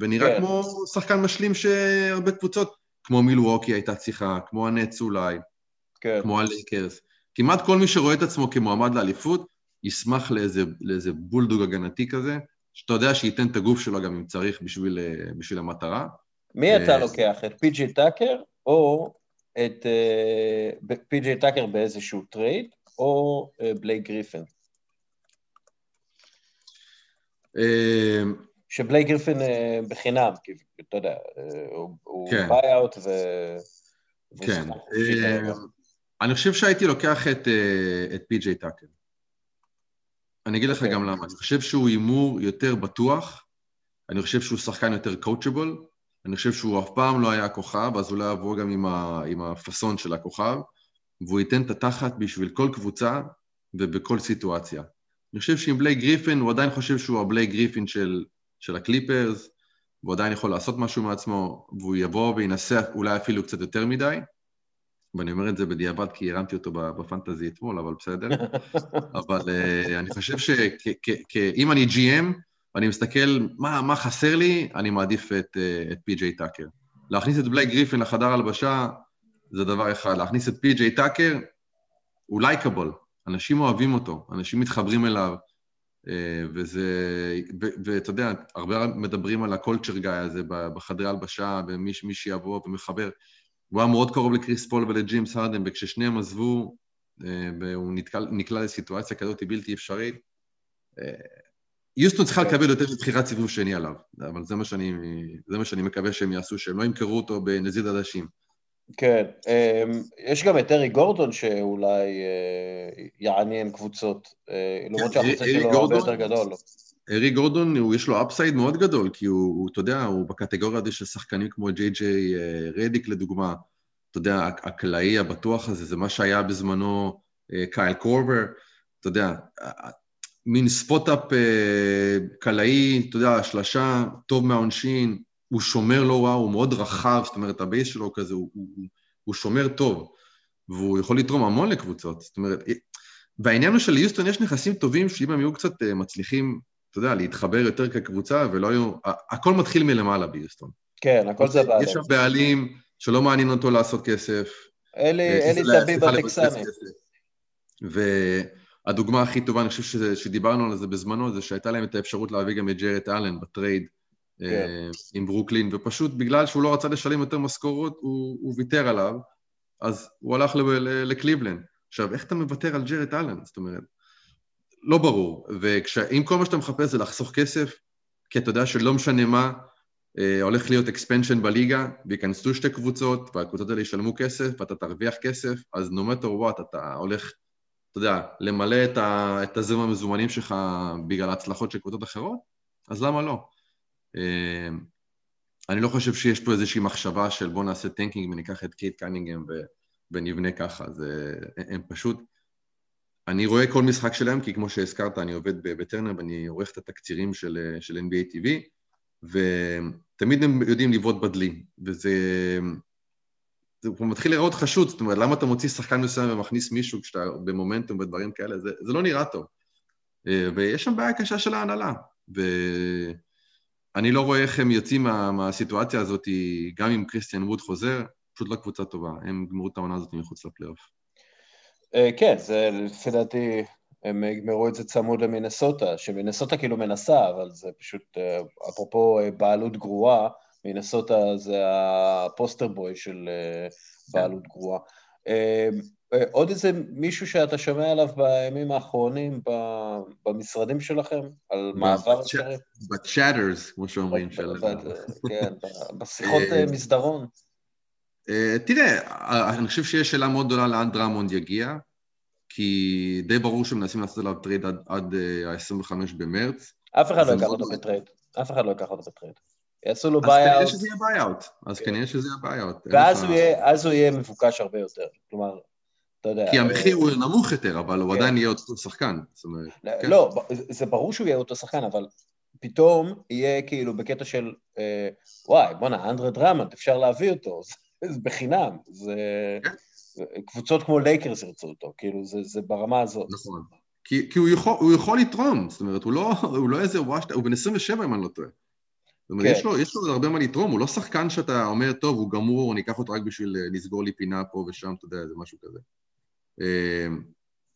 S2: ונראה כן. כמו שחקן משלים שהרבה קבוצות, כמו מילווקי הייתה צריכה, כמו הנץ אולי, כן. כמו הלייקרס. כמעט כל מי שרואה את עצמו כמועמד לאליפות, ישמח לאיזה, לאיזה בולדוג הגנתי כזה, שאתה יודע שייתן את הגוף שלו גם אם צריך בשביל, בשביל המטרה.
S1: מי אתה אה, לוקח? את פי.ג'י טאקר או את uh, פי.ג'י טאקר באיזשהו trade, או בלייק גריפין? שבלייק גריפין אה, בחינם, כי אתה יודע, אה, הוא כן. buyout ו...
S2: כן. אה, אני חושב שהייתי לוקח את, את פי.ג'יי טאקר. אני אגיד לך okay. אוקיי. גם למה. אני חושב שהוא הימור יותר בטוח, אני חושב שהוא שחקן יותר coachable, אני חושב שהוא אף פעם לא היה כוכב, אז הוא לא יעבור גם עם, ה, עם הפאסון של הכוכב, והוא ייתן את התחת בשביל כל קבוצה ובכל סיטואציה. אני חושב שעם בלייק גריפין, הוא עדיין חושב שהוא הבלייק גריפין של של הקליפרס, והוא עדיין יכול לעשות משהו מעצמו, והוא יבוא וינסה אולי אפילו קצת יותר מדי, ואני אומר את זה בדיעבד כי הרמתי אותו ב fantasy אתמול, אבל בסדר. אבל uh, אני חושב שאם אני GM, ואני מסתכל מה, מה חסר לי, אני מעדיף את, uh, את פי.ג'יי טאקר. להכניס את בלייק גריפין לחדר הלבשה זה דבר אחד, להכניס את פי.ג'יי טאקר הוא likeable, אנשים אוהבים אותו, אנשים מתחברים אליו, אה, וזה, ואתה יודע, הרבה מדברים על ה culture guy הזה בחדרי הלבשה, ומי שיבוא ומחבר. הוא היה מאוד קרוב לקריס פול ולג'ימס הרדן, וכששניהם עזבו, אה, והוא נתקל, נקלע לסיטואציה כזאת בלתי אפשרית, אה, יוסטון צריכה לקבל יותר מבחירת סיבוב שני עליו, אבל זה מה שאני, זה מה שאני מקווה שהם יעשו, שהם לא ימכרו אותו בנזיד עדשים.
S1: כן, אמ, יש גם את ארי גורדון שאולי אה, יעניין קבוצות, אה, למרות שהחוצה שלו הרבה יותר גדול.
S2: ארי גורדון, יש לו אפסייד מאוד גדול, כי הוא, אתה יודע, הוא בקטגוריה הזו של שחקנים כמו ג'יי ג'יי אה, רדיק לדוגמה, אתה יודע, הקלעי הבטוח הזה, זה מה שהיה בזמנו קייל קורבר, אתה יודע, מין spot-up קלעי, אתה יודע, שלשה, טוב מהעונשין, הוא שומר לא רע, הוא מאוד רחב, זאת אומרת, ה base שלו כזה, הוא, הוא, הוא שומר טוב, והוא יכול לתרום המון לקבוצות. זאת אומרת, והעניין הוא שליוסטון יש נכסים טובים שאם הם יהיו קצת אה, מצליחים, אתה יודע, להתחבר יותר כקבוצה, ולא יהיו... הכל מתחיל מלמעלה ביוסטון.
S1: כן, הכל זה בעלים.
S2: יש שם בעלים שלא מעניין אותו לעשות כסף.
S1: אלי, אה, אלי טביב הטקסני.
S2: והדוגמה הכי טובה, אני חושב שדיברנו על זה בזמנו, זה שהייתה להם את האפשרות להביא גם את ג'רט אלן ב trade. כן. אה, עם ברוקלין, ופשוט בגלל שהוא לא רצה לשלם יותר משכורות, הוא, הוא ויתר עליו, אז הוא הלך לקליבלנד. עכשיו, איך אתה מוותר על ג'רט אלן? זאת אומרת, לא ברור. ואם כל מה שאתה מחפש זה לחסוך כסף, כי אתה יודע שלא משנה מה, אה, הולך להיות expansion בליגה, וייכנסו שתי קבוצות, והקבוצות האלה ישלמו כסף, ואתה תרוויח כסף, אז no matter what, אתה הולך, אתה יודע, למלא את, ה, את הזרם המזומנים שלך בגלל ההצלחות של קבוצות אחרות, אז למה לא? אמ, אני לא חושב שיש פה איזושהי מחשבה של בוא נעשה tanking וניקח את קייד קנינגהם ונבנה ככה, זה, הם פשוט... אני רואה כל משחק שלהם, כי כמו שהזכרת, אני עובד בטרנר ואני עורך את התקצירים של, של NBA TV, ותמיד הם יודעים לבעוט בדלי, וזה... זה מתחיל להיראות חשוד, זאת אומרת, למה אתה מוציא שחקן מסוים ומכניס מישהו כשאתה במומנטום ודברים כאלה, זה, זה לא נראה טוב. אה, ויש שם בעיה קשה של ההנהלה, ו... אני לא רואה איך הם יוצאים מה, מהסיטואציה הזאת, גם אם קריסטיאן ווד חוזר, פשוט לא קבוצה טובה. הם גמרו את העונה הזאת מחוץ לפלייאוף.
S1: אה, כן, זה לפי דעתי, הם יגמרו את זה צמוד למינסוטה, שמינסוטה כאילו מנסה, אבל זה פשוט, אה, אפרופו אה, בעלות גרועה, מינסוטה זה ה poster boy של אה, בעלות גרועה. עוד איזה מישהו שאתה שומע עליו בימים האחרונים במשרדים שלכם, על מעבר
S2: אפשרי? ב chatters, כמו שאומרים.
S1: כן, בשיחות מסדרון.
S2: תראה, אני חושב שיש שאלה מאוד גדולה לאן דרמונד יגיע. כי די ברור שמנסים לעשות עליו trade עד, עד ה-25 במרץ.
S1: אף אחד לא ייקח אותו ב trade. אף אחד לא ייקח אותו ב trade. יעשו לו
S2: buyout. אז כנראה שזה יהיה buyout. אז כן. כנראה שזה יהיה buyout.
S1: ואז הוא יהיה מבוקש הרבה יותר. כלומר, אתה יודע...
S2: כי המחיר הוא נמוך יותר, אבל הוא כן. עדיין יהיה אותו שחקן.
S1: לא, כן. לא, זה ברור שהוא יהיה אותו שחקן, אבל פתאום יהיה כאילו בקטע של, אה, וואי, בואנה, אנדרה דרמונד, אפשר להביא אותו, זה בחינם. זה... קבוצות כמו לייקרס ירצו אותו, כאילו זה, זה ברמה הזאת.
S2: נכון. כי, כי הוא, יכול, הוא יכול לתרום, זאת אומרת, הוא לא, הוא לא איזה וואשט, הוא בן 27 אם אני לא טועה. זאת אומרת, כן. יש, לו, יש לו הרבה מה לתרום, הוא לא שחקן שאתה אומר, טוב, הוא גמור, אני אקח אותו רק בשביל אה, לסגור לי פינה פה ושם, אתה יודע, זה משהו כזה. אמ,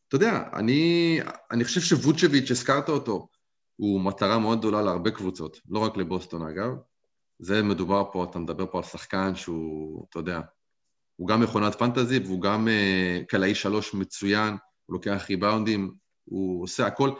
S2: אתה יודע, אני, אני חושב שווצ'ביץ', הזכרת אותו, הוא מטרה מאוד גדולה להרבה קבוצות, לא רק לבוסטון אגב. זה מדובר פה, אתה מדבר פה על שחקן שהוא, אתה יודע, הוא גם מכונת fantasy והוא גם uh, קלעי שלוש מצוין, הוא לוקח ריבאונדים, הוא עושה הכל.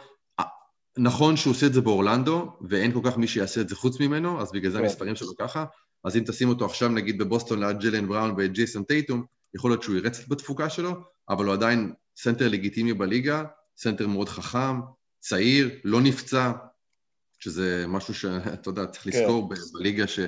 S2: נכון שהוא עושה את זה באורלנדו, ואין כל כך מי שיעשה את זה חוץ ממנו, אז בגלל זה כן. המספרים שלו ככה. אז אם תשים אותו עכשיו נגיד בבוסטון ליד ג'לן בראון וג'ייסון טייטום, יכול להיות שהוא ירד בתפוקה שלו, אבל הוא עדיין סנטר לגיטימי בליגה, סנטר מאוד חכם, צעיר, לא נפצע, שזה משהו שאתה יודע, צריך כן. לזכור בליגה ש...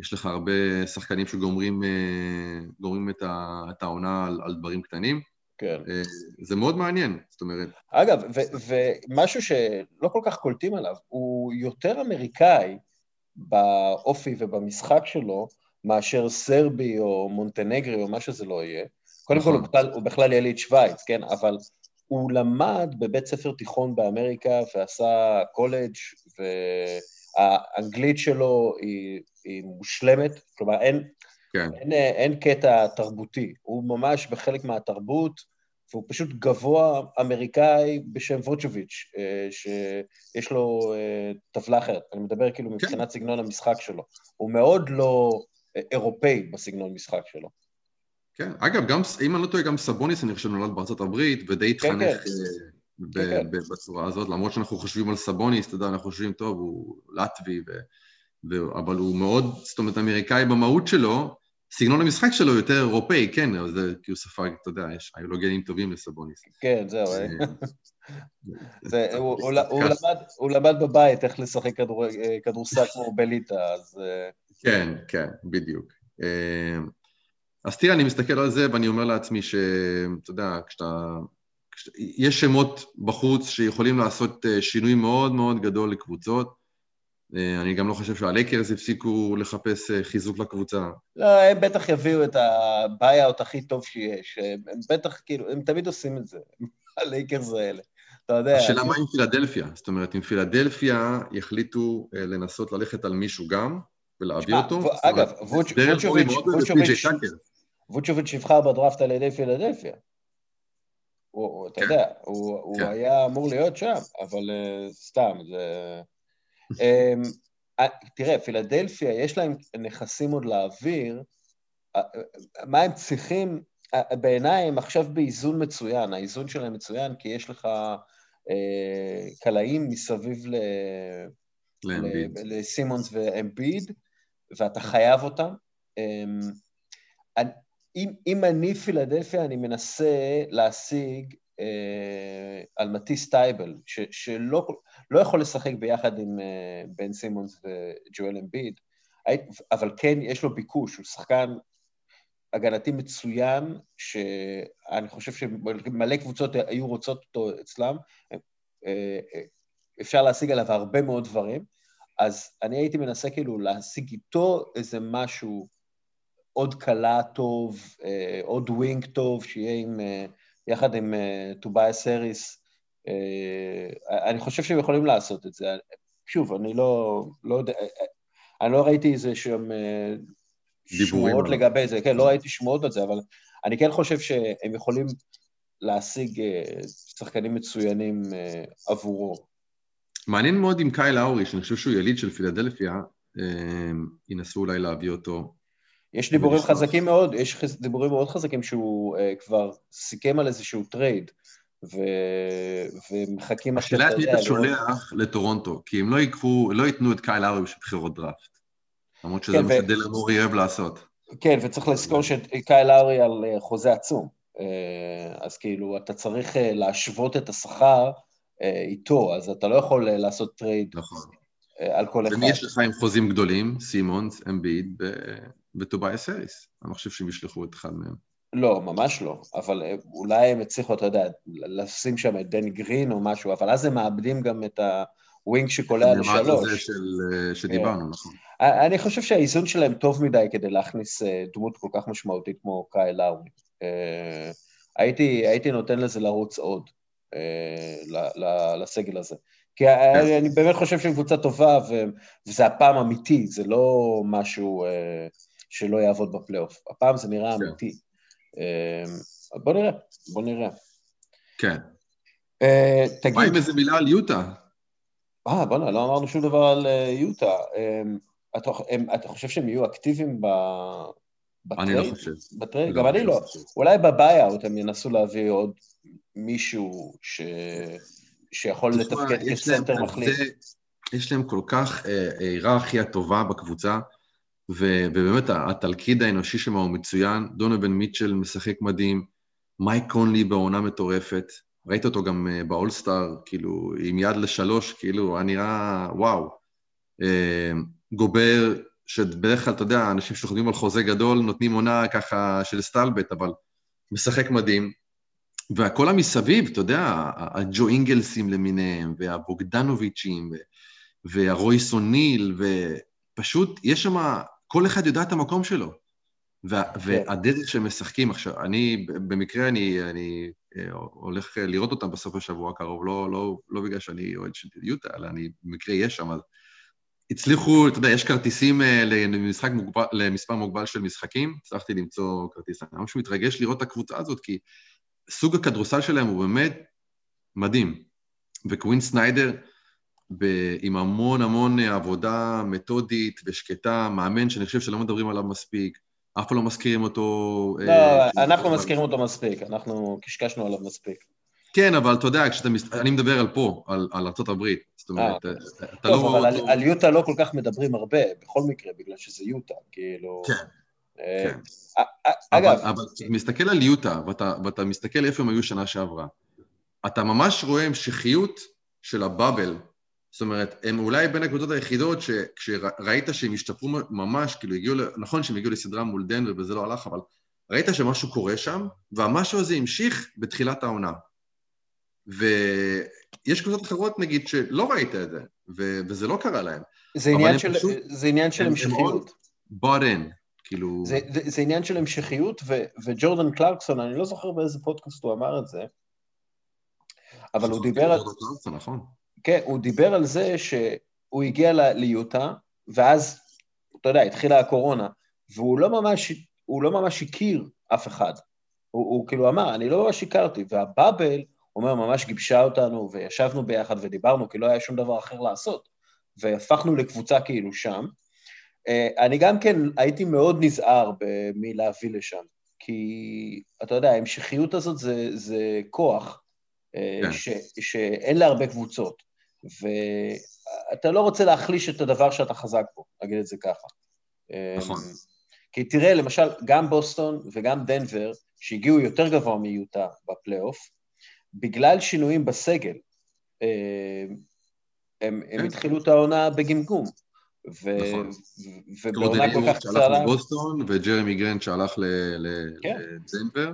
S2: יש לך הרבה שחקנים שגומרים אה, את, ה, את העונה על, על דברים קטנים.
S1: כן. אה,
S2: זה מאוד מעניין, זאת אומרת...
S1: אגב, ו- ומשהו שלא כל כך קולטים עליו, הוא יותר אמריקאי באופי ובמשחק שלו, מאשר סרבי או מונטנגרי או מה שזה לא יהיה. קודם כל, הוא נכון. בכלל, הוא בכלל יליד שווייץ, כן? אבל הוא למד בבית ספר תיכון באמריקה ועשה קולג' והאנגלית שלו היא היא מושלמת, כלומר אין, כן. אין, אין קטע תרבותי, הוא ממש בחלק מהתרבות, והוא פשוט גבוה אמריקאי בשם ווצ'וביץ', אה, שיש לו אה, טבלה אחרת, אני מדבר כאילו כן. מבחינת סגנון המשחק שלו, הוא מאוד לא אה, אירופאי בסגנון משחק שלו.
S2: כן, אגב, גם, אם אני לא טועה, גם סבוניס, אני חושב, נולד בארצות הברית, ודי כן, התחנך כן, כן. כן, כן. בצורה הזאת, למרות שאנחנו חושבים על סבוניס, אתה יודע, אנחנו חושבים, טוב, הוא לטבי, ו... אבל הוא מאוד, זאת אומרת, אמריקאי במהות שלו, סגנון המשחק שלו יותר אירופאי, כן, זה כי הוא ספג, אתה יודע, יש, היו לו גנים טובים לסבוניס.
S1: כן, זהו. אה. הוא למד בבית איך לשחק כדורסל כמו בליטה, אז... אה.
S2: כן, כן, בדיוק. אה, אז תראה, אני מסתכל על זה ואני אומר לעצמי שאתה יודע, כשאתה... יש שמות בחוץ שיכולים לעשות שינוי מאוד מאוד גדול לקבוצות, אה, אני גם לא חושב שהלייקרס הפסיקו לחפש אה, חיזוק לקבוצה.
S1: לא, הם בטח יביאו את ה buyout הכי טוב שיש. הם בטח, כאילו, הם תמיד עושים את זה, הלייקרס האלה. אתה יודע...
S2: השאלה מה עם פילדלפיה? זאת אומרת, אם פילדלפיה יחליטו אה, לנסות ללכת על מישהו גם, ולהעביר אותו...
S1: אגב, ווצ'ביץ' נבחר בדראפט על ידי פילדלפיה. אתה כן. יודע, הוא כן. היה אמור להיות שם, אבל סתם, זה... אה, תראה, פילדלפיה, יש להם נכסים עוד להעביר, אה, אה, מה הם צריכים, בעיניי הם עכשיו באיזון מצוין, האיזון שלהם מצוין כי יש לך קלעים מסביב ל... לסימונס ואמביד, ואתה חייב אותם. אמ, אם, אם אני פילדלפיה, אני מנסה להשיג אה, על מטיס טייבל, ש, שלא לא יכול לשחק ביחד עם אה, בן סימונס וג'ואל אמביד, אבל כן יש לו ביקוש, הוא שחקן הגנתי מצוין, שאני חושב שמלא קבוצות היו רוצות אותו אצלם, אה, אפשר להשיג עליו הרבה מאוד דברים, אז אני הייתי מנסה כאילו להשיג איתו איזה משהו, עוד קלה טוב, עוד wing טוב, שיהיה עם יחד עם טוביאס uh, האריס, uh, אני חושב שהם יכולים לעשות את זה. שוב, אני לא, לא יודע, אני לא ראיתי איזה שהם שמועות לגבי זה, כן, לא ראיתי שמועות על זה, אבל אני כן חושב שהם יכולים להשיג שחקנים מצוינים עבורו.
S2: מעניין מאוד עם קייל לאורי, שאני חושב שהוא יליד של פילדלפיה, ינסו אולי להביא אותו.
S1: יש דיבורים חזקים מאוד, יש דיבורים מאוד חזקים שהוא כבר סיכם על איזשהו trade. ו... ומחכים...
S2: השאלה מי אתה שולח לטורונטו, כי הם לא יקחו, לא ייתנו את קייל לאורי בשביל בחירות דראפט. למרות שזה כן, מה שדריל מורי אוהב לעשות.
S1: כן, וצריך לזכור שקייל לאורי על אה, חוזה עצום. אה, אז כאילו, אתה צריך להשוות את השכר איתו, אז אתה לא יכול לעשות trade נכון. על כל אחד.
S2: ומי יש לך עם חוזים גדולים? סימונס, אמביד וטובייס האריס. אני לא חושב שהם ישלחו את אחד מהם.
S1: לא, ממש לא, אבל אולי הם הצליחו, אתה יודע, לשים שם את דני גרין או משהו, אבל אז הם מאבדים גם את ה wing שקולע לשלוש.
S2: נאמר זה של, שדיברנו, כן. נכון.
S1: אני חושב שהאיזון שלהם טוב מדי כדי להכניס אה, דמות כל כך משמעותית כמו קייל לאורי. אה, הייתי, הייתי נותן לזה לרוץ עוד, אה, לסגל הזה. כי כן. אני באמת חושב שהם קבוצה טובה, וזה הפעם אמיתי, זה לא משהו שלא יעבוד בפלייאוף. הפעם זה נראה כן. אמיתי. בוא נראה, בוא נראה.
S2: כן. תגיד... מה עם איזה מילה על יוטה?
S1: אה, בוא'נה, לא אמרנו שום דבר על יוטה. אתה, הם, אתה חושב שהם יהיו אקטיביים ב...
S2: ב trade? אני לא חושב.
S1: ב trade? גם לא אני לא. אולי ב buyout הם ינסו להביא עוד מישהו ש... שיכול לתפקד כסנטר מחליף.
S2: יש להם כל כך אה, היררכיה טובה בקבוצה, ובאמת התלכיד האנושי שם הוא מצוין. דונובן מיטשל משחק מדהים, מייק קונלי בעונה מטורפת. ראית אותו גם אה, באולסטאר, כאילו, עם יד לשלוש, כאילו, היה נראה וואו. אה, גובר, שבדרך כלל, אתה יודע, אנשים שחותמים על חוזה גדול נותנים עונה ככה של סטלבט, אבל משחק מדהים. והכל המסביב, אתה יודע, הג'ו אינגלסים למיניהם, והבוגדנוביצ'ים, והרויס אוניל, ופשוט, יש שם, כל אחד יודע את המקום שלו. וה, כן. והדרך שהם משחקים עכשיו, אני, במקרה אני, אני אה, הולך לראות אותם בסוף השבוע הקרוב, לא, לא, לא בגלל שאני אוהד של יוטה, אלא אני במקרה אהיה שם, אז הצליחו, אתה יודע, יש כרטיסים אה, למשחק מוגבל, למספר מוגבל של משחקים, הצלחתי למצוא כרטיס. אני ממש מתרגש לראות את הקבוצה הזאת, כי סוג הכדורסל שלהם הוא באמת מדהים. וקווין סניידר, ב- עם המון המון עבודה מתודית ושקטה, מאמן שאני חושב שלא מדברים עליו מספיק, אף פעם לא מזכירים אותו...
S1: לא, אה, אנחנו מזכירים אותו מספיק, אנחנו קשקשנו עליו מספיק.
S2: כן, אבל אתה יודע, כשאתה... מס... אני מדבר על פה, על, על ארה"ב. זאת אומרת, אה,
S1: אתה טוב, לא... אבל על, על יוטה לא כל כך מדברים הרבה, בכל מקרה, בגלל שזה יוטה, כאילו...
S2: כן. אה, כן. אגב... אבל, אבל כשאתה מסתכל על יוטה, ואתה, ואתה מסתכל איפה הם היו שנה שעברה, אתה ממש רואה המשכיות של הבאבל. זאת אומרת, הם אולי בין הקבוצות היחידות שכשראית שהם השתפרו ממש, כאילו הגיעו, נכון שהם הגיעו לסדרה מול דנבר וזה לא הלך, אבל ראית שמשהו קורה שם, והמשהו הזה המשיך בתחילת העונה. ויש קבוצות אחרות, נגיד, שלא ראית את זה, ו- וזה לא קרה להם.
S1: זה עניין של, פשוט, זה עניין של המשכיות.
S2: bought in, כאילו...
S1: זה, זה, זה עניין של המשכיות, ו, וג'ורדן קלרקסון, אני לא זוכר באיזה פודקאסט הוא אמר את זה, אבל הוא דיבר על...
S2: נכון.
S1: כן, הוא דיבר על זה שהוא הגיע ליוטה, ואז, אתה יודע, התחילה הקורונה, והוא לא ממש, הוא לא ממש הכיר אף אחד. הוא, הוא כאילו אמר, אני לא ממש הכרתי, והבאבל, אומר, ממש גיבשה אותנו וישבנו ביחד ודיברנו, כי לא היה שום דבר אחר לעשות, והפכנו לקבוצה כאילו שם. אה, אני גם כן הייתי מאוד נזהר מלהביא לשם, כי אתה יודע, ההמשכיות הזאת זה, זה כוח אה, כן. ש, שאין לה הרבה קבוצות, ואתה לא רוצה להחליש את הדבר שאתה חזק בו, נגיד את זה ככה.
S2: נכון.
S1: כי תראה, למשל, גם בוסטון וגם דנבר, שהגיעו יותר גבוה מיוטה בפלייאוף, בגלל שינויים בסגל, אה, הם, הם כן. התחילו את העונה בגמגום. ו...
S2: נכון. ובעונה כל כך קצרה... שהלך לבוסטון, וג'רמי גרנט שהלך כן. לדנבר.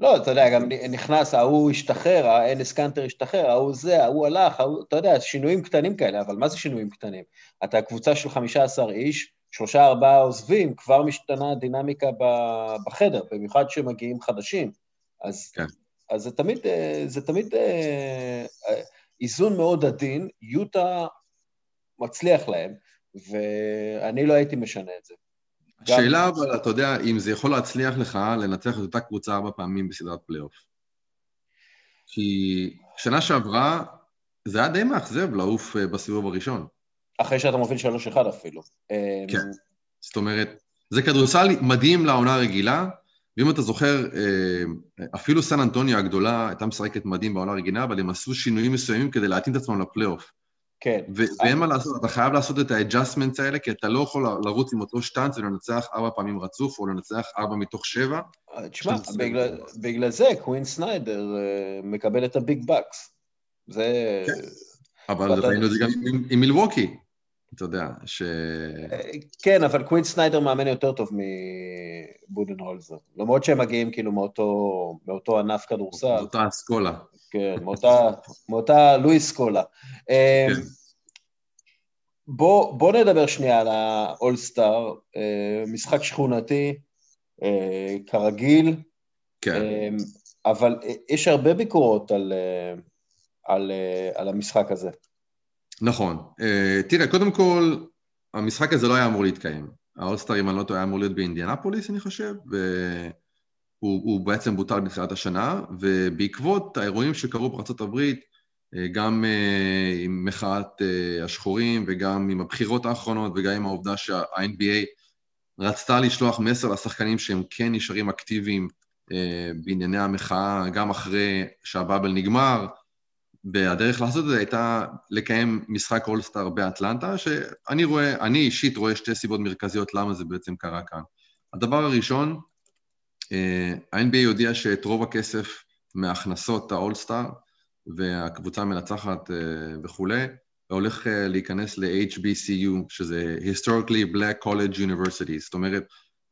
S1: לא, אתה יודע, גם נכנס, ההוא השתחרר, אנס קאנטר השתחרר, ההוא זה, ההוא הלך, ההוא, אתה יודע, שינויים קטנים כאלה, אבל מה זה שינויים קטנים? אתה קבוצה של 15 איש, שלושה ארבעה עוזבים, כבר משתנה הדינמיקה בחדר, במיוחד כשמגיעים חדשים. אז כן. אז זה תמיד, אה, זה תמיד אה, אה, איזון מאוד עדין, יוטה מצליח להם, ואני לא הייתי משנה את זה.
S2: השאלה. אבל, אתה יודע, אם זה יכול להצליח לך לנצח את אותה קבוצה ארבע פעמים בסדרת פלייאוף. כי שנה שעברה, זה היה די מאכזב לעוף בסיבוב הראשון.
S1: אחרי שאתה מוביל 3-1 אפילו.
S2: כן, זאת אומרת, זה כדורסל מדהים לעונה רגילה, ואם אתה זוכר, אה, אפילו סן אנטוניה הגדולה הייתה משחקת מדהים בעונה רגילה, אבל הם עשו שינויים מסוימים כדי להתאים את עצמם לפלייאוף.
S1: כן.
S2: ואין מה לעשות, אתה חייב לעשות את ה-adjustments האלה, כי אתה לא יכול לרוץ עם אותו שטאנץ ולנצח ארבע פעמים רצוף, או לנצח ארבע מתוך שבע.
S1: אה, תשמע, בגלל, בגלל זה קווין סניידר uh, מקבל את הביג בקס. זה...
S2: כן. אבל ראינו את זה גם עם, עם מילווקי, אתה יודע, ש...
S1: כן, אבל קווין סניידר מאמן יותר טוב מבודנהולזר. למרות שהם מגיעים כאילו מאותו, מאותו ענף כדורסל.
S2: מאותה אסכולה.
S1: כן, מאותה, מאותה לואיס סקולה. כן. אמ, בוא, בוא נדבר שנייה על האולסטאר, אה, משחק שכונתי, אה, כרגיל,
S2: כן. אמ,
S1: אבל יש הרבה ביקורות על, אה, על, על המשחק הזה.
S2: נכון. תראה, קודם כל, המשחק הזה לא היה אמור להתקיים. האולסטאר, אם אני לא טועה, היה אמור להיות באינדיאנפוליס, אני חושב, ו... הוא, הוא בעצם בוטל בתחילת השנה, ובעקבות האירועים שקרו בארצות הברית, אה, גם uh, עם מחאת uh, השחורים וגם עם הבחירות האחרונות וגם עם העובדה שה-NBA רצתה לשלוח מסר לשחקנים שהם כן נשארים אקטיביים בענייני המחאה גם אחרי שהבאבל נגמר, והדרך לעשות את זה הייתה לקיים משחק אולסטאר באטלנטה, שאני רואה, אני אישית רואה שתי סיבות מרכזיות למה זה בעצם קרה כאן. הדבר הראשון, ה-NBA הודיע שאת רוב הכסף מהכנסות האולסטאר והקבוצה המנצחת אה, וכולי, הולך אה, להיכנס ל-HBCU, שזה Historically Black College University, זאת אומרת,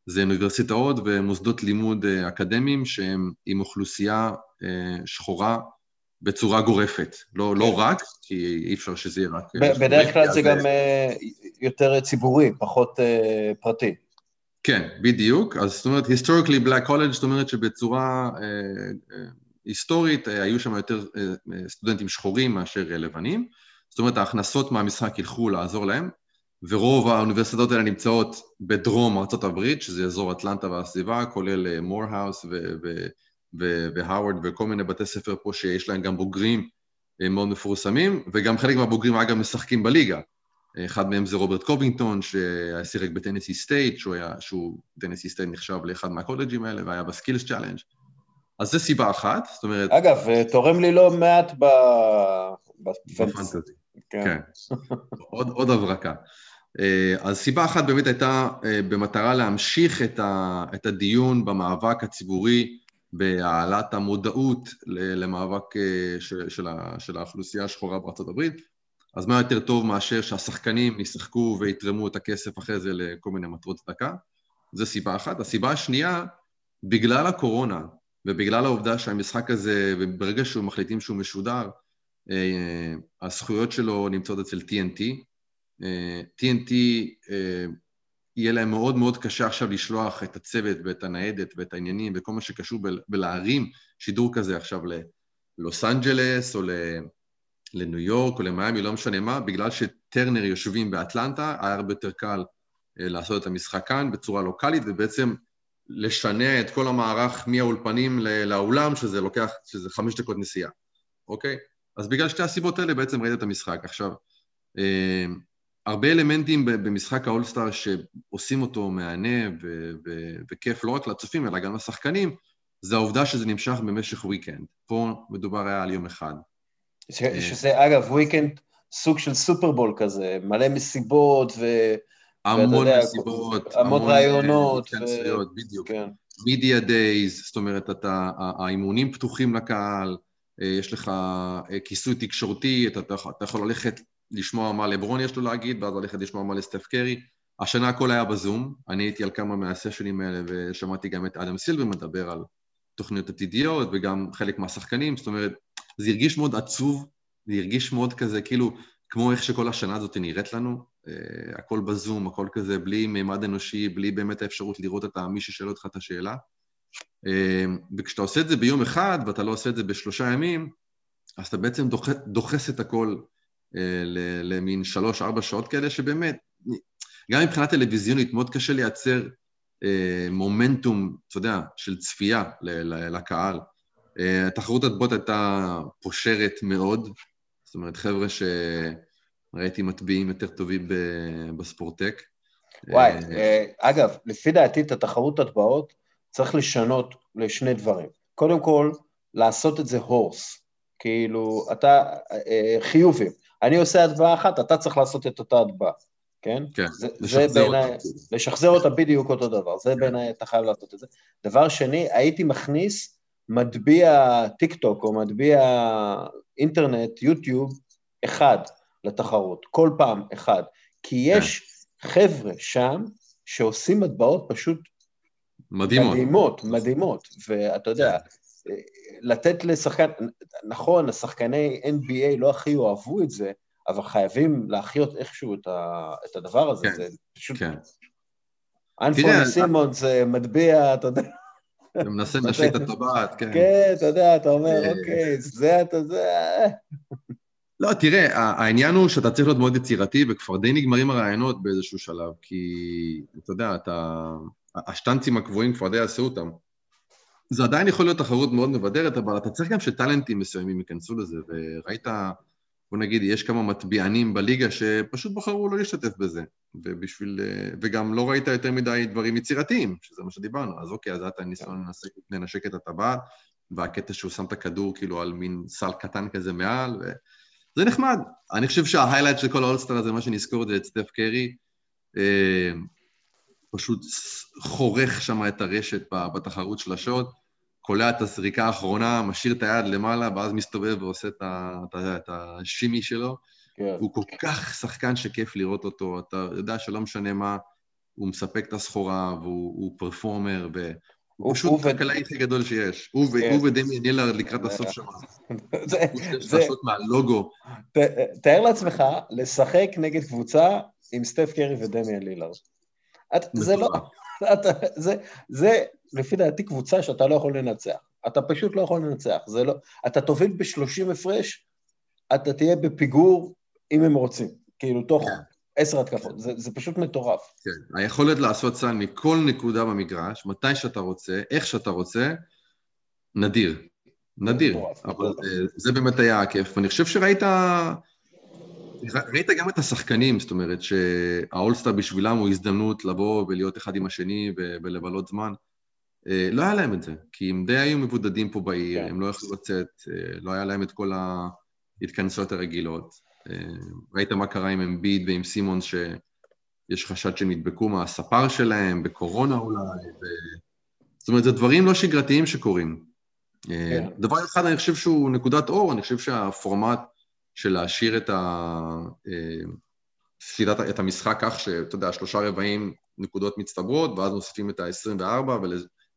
S2: זה אוניברסיטאות ומוסדות לימוד אה, אקדמיים שהם עם אוכלוסייה שחורה בצורה גורפת. לא, לא. רק, כי אי אפשר שזה יהיה רק...
S1: בדרך כלל זה גם יותר ציבורי, פחות פרטי.
S2: כן, בדיוק. אז זאת אומרת, historically black college, זאת אומרת שבצורה אה, אה, היסטורית אה, היו שם יותר אה, אה, סטודנטים שחורים מאשר לבנים. זאת אומרת, ההכנסות מהמשחק ילכו לעזור להם, ורוב האוניברסיטאות האלה נמצאות בדרום ארה"ב, שזה אזור אטלנטה והסביבה, כולל מורהאוס והאוורד וכל מיני בתי ספר פה שיש להם גם בוגרים מאוד מפורסמים, וגם חלק מהבוגרים אגב משחקים בליגה. אחד מהם זה רוברט קובינגטון, ששיחק בטנסי סטייט, שהוא, היה, שהוא טנסי סטייט נחשב לאחד מהקולג'ים האלה, והיה ב skills challenge. אז זו סיבה אחת, זאת אומרת...
S1: אגב, תורם לי לא מעט ב... בפנטזי.
S2: כן. כן. עוד, עוד הברקה. אה, אז סיבה אחת באמת הייתה אה, במטרה להמשיך את, ה, את הדיון במאבק הציבורי בהעלאת המודעות למאבק אה, של, של, של האוכלוסייה השחורה בארצות הברית. אז מה יותר טוב מאשר שהשחקנים ישחקו ויתרמו את הכסף אחרי זה לכל מיני מטרות צדקה? זו סיבה אחת. הסיבה השנייה, בגלל הקורונה ובגלל העובדה שהמשחק הזה, ברגע שהוא מחליטים שהוא משודר, אה, הזכויות שלו נמצאות אצל TNT. TNT, אה, יהיה להם מאוד מאוד קשה עכשיו לשלוח את הצוות ואת הניידת ואת העניינים וכל מה שקשור בלהרים שידור כזה עכשיו ללוס אנג'לס או ל... לניו יורק או למיאמי, לא משנה מה, בגלל שטרנר יושבים באטלנטה, היה הרבה יותר קל אה, לעשות את המשחק כאן בצורה לוקאלית, ובעצם לשנע את כל המערך מהאולפנים לאולם, שזה לוקח, שזה חמש דקות נסיעה, אוקיי? אז בגלל שתי הסיבות האלה בעצם ראית את המשחק. עכשיו, אה, הרבה אלמנטים במשחק האולסטאר שעושים אותו מהנה ו- ו- וכיף לא רק לצופים, אלא גם לשחקנים, זה העובדה שזה נמשך במשך וויקנד. פה מדובר היה על יום אחד.
S1: אה. שזה אגב וויקנד סוג של סופרבול כזה, מלא מסיבות ו...
S2: המון מסיבות,
S1: המון רעיונות.
S2: בדיוק. מידיה דייז, זאת אומרת, אתה, האימונים פתוחים לקהל, אה, יש לך אה, כיסוי תקשורתי, אתה, אתה יכול ללכת לשמוע מה לברון יש לו להגיד, ואז ללכת לשמוע מה לסטף קרי. השנה הכל היה בזום, אני הייתי על כמה מהסשנים האלה ושמעתי גם את אדם סילבר מדבר על תוכניות עתידיות וגם חלק מהשחקנים, זאת אומרת, זה הרגיש מאוד עצוב, זה הרגיש מאוד כזה, כאילו, כמו איך שכל השנה הזאת נראית לנו, uh, הכל בזום, הכל כזה, בלי מימד אנושי, בלי באמת האפשרות לראות את מי ששואל אותך את השאלה. Uh, וכשאתה עושה את זה ביום אחד, ואתה לא עושה את זה בשלושה ימים, אז אתה בעצם דוח, דוחס את הכל uh, למין שלוש-ארבע שעות כאלה, שבאמת, גם מבחינה טלוויזיונית מאוד קשה לייצר uh, מומנטום, אתה יודע, של צפייה לקהל. אה, התחרות הטבוט הייתה פושרת מאוד, זאת אומרת, חבר'ה ש... ראיתי מטביעים יותר טובים בספורטק.
S1: וואי, אגב, לפי דעתי את התחרות הטבעות צריך לשנות לשני דברים. קודם כל, לעשות את זה הורס. כאילו, אתה, חיובים. אני עושה הטבעה אחת, אתה צריך לעשות את אותה הטבעה. כן?
S2: כן,
S1: זה, זה בעיניי, לשחזר אותה בדיוק אותו דבר, זה בעיניי אתה חייב לעשות את זה. דבר שני, הייתי מכניס מטביע טיק טוק או מטביע אינטרנט, יוטיוב, אחד לתחרות, כל פעם אחד. כי יש כן. חבר'ה שם שעושים מטבעות פשוט
S2: מדהימות.
S1: מדהימות, מדהימות, ואתה יודע, כן. לתת לשחקן, נכון, השחקני NBA לא הכי אוהבו את זה, אבל חייבים להחיות איכשהו את, ה, את הדבר הזה, כן, זה פשוט... כן. אנפוני סימונס מטביע, אתה יודע.
S2: אתה מנסה לנשק את הטבעת, כן.
S1: כן, אתה יודע, אתה אומר, אה. אוקיי, זה אתה זה...
S2: לא, תראה, העניין הוא שאתה צריך להיות מאוד יצירתי, וכבר די נגמרים הרעיונות באיזשהו שלב, כי אתה יודע, אתה... השטנצים הקבועים כבר די עשו אותם. זה עדיין יכול להיות תחרות מאוד מבדרת, אבל אתה צריך גם שטאלנטים מסוימים ייכנסו לזה, וראית... בוא נגיד, יש כמה מטביענים בליגה שפשוט בחרו לא להשתתף בזה, ובשביל, וגם לא ראית יותר מדי דברים יצירתיים, שזה מה שדיברנו, אז אוקיי, אז היה את הניסיון לנשק, את הטבעת, והקטע שהוא שם את הכדור כאילו על מין סל קטן כזה מעל, וזה נחמד. אני חושב שההיילייט של כל האולסטר הזה, מה שנזכור את זה, את סטף קרי, אה, פשוט חורך שם את הרשת בתחרות של השעות, קולע את הזריקה האחרונה, משאיר את היד למעלה, ואז מסתובב ועושה את, ה, את, ה, את השימי שלו. כן. הוא כל כך שחקן שכיף לראות אותו, אתה יודע שלא משנה מה, הוא מספק את הסחורה, והוא פרפורמר, והוא פשוט הכלכלאי הכי גדול שיש. הוא, כן. הוא ודמי נילר לקראת הסוף שם. זה... זה... לעשות מהלוגו.
S1: תאר לעצמך לשחק נגד קבוצה עם סטף קרי ודמיאן לילארד. זה לא... זה, זה לפי דעתי קבוצה שאתה לא יכול לנצח. אתה פשוט לא יכול לנצח. זה לא... אתה תוביל ב-30 הפרש, אתה תהיה בפיגור אם הם רוצים. כאילו, תוך כן. עשר התקפות. זה, זה פשוט מטורף.
S2: כן. היכולת לעשות סל מכל נקודה במגרש, מתי שאתה רוצה, איך שאתה רוצה, נדיר. נדיר. אבל אה, זה באמת היה הכיף. ואני חושב שראית... ראית גם את השחקנים, זאת אומרת שהאולסטאר בשבילם הוא הזדמנות לבוא ולהיות אחד עם השני ולבלות זמן. אה, לא היה להם את זה, כי הם די היו מבודדים פה בעיר, כן. הם לא יכלו לצאת, אה, לא היה להם את כל ההתכנסות הרגילות. אה, ראית מה קרה עם אמביד ועם סימון, שיש חשד שהם נדבקו מהספר שלהם, בקורונה אולי, ו... זאת אומרת, זה דברים לא שגרתיים שקורים. כן. דבר אחד, אני חושב שהוא נקודת אור, אני חושב שהפורמט של להשאיר את, ה... ספידת, את המשחק כך שאתה יודע, שלושה רבעים נקודות מצטברות, ואז מוסיפים את ה-24,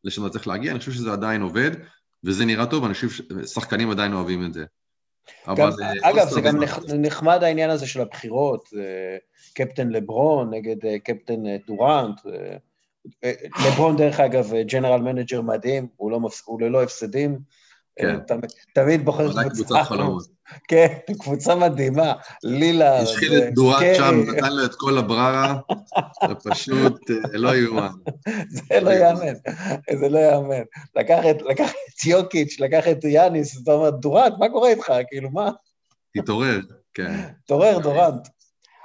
S2: לשם אתה צריך להגיע, אני חושב שזה עדיין עובד, וזה נראה טוב, אני חושב ששחקנים עדיין אוהבים את זה.
S1: גם, אה, אגב, זה גם נחמד העניין הזה של הבחירות, קפטן לברון נגד אה, קפטן אה, דורנט. לברון, דרך אגב, general manager מדהים, הוא, לא, הוא ללא הפסדים. כן. תמיד בוחר
S2: קבוצת חלומות.
S1: כן, קבוצה מדהימה, לילה.
S2: השחיל את דואט שם, נתן לו את כל הבררה, זה פשוט אה, לא יאומן.
S1: זה לא יאמן, זה לא יאמן. לקח את יוקיץ', לקח את יאניס, אתה אומר, דורנט, מה קורה איתך? כאילו, מה?
S2: תתעורר, כן.
S1: תתעורר, דורנט.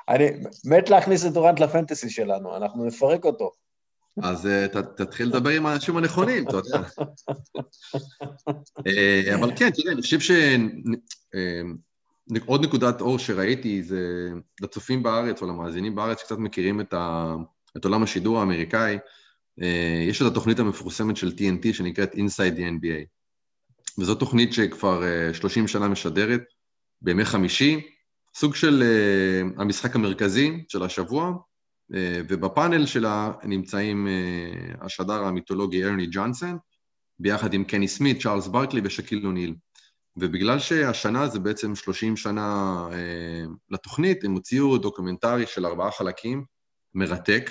S1: אני מת להכניס את דורנט לפנטסי שלנו, אנחנו נפרק אותו.
S2: אז ת, תתחיל לדבר עם האנשים הנכונים, אתה יודע. uh, אבל כן, תראה, אני חושב שעוד uh, נקודת אור שראיתי זה לצופים בארץ או למאזינים בארץ שקצת מכירים את, ה, את עולם השידור האמריקאי, יש את התוכנית המפורסמת של TNT שנקראת Inside the NBA. וזו תוכנית שכבר uh, 30 שנה משדרת בימי חמישי, סוג של המשחק המרכזי של השבוע, אה, ובפאנל שלה נמצאים אה, השדר המיתולוגי ארני ג'ונסון, ביחד עם קני סמית, צ'ארלס ברקלי ושקיל אוניל. ובגלל שהשנה זה בעצם 30 שנה אה, לתוכנית, הם הוציאו דוקומנטרי של ארבעה חלקים, מרתק,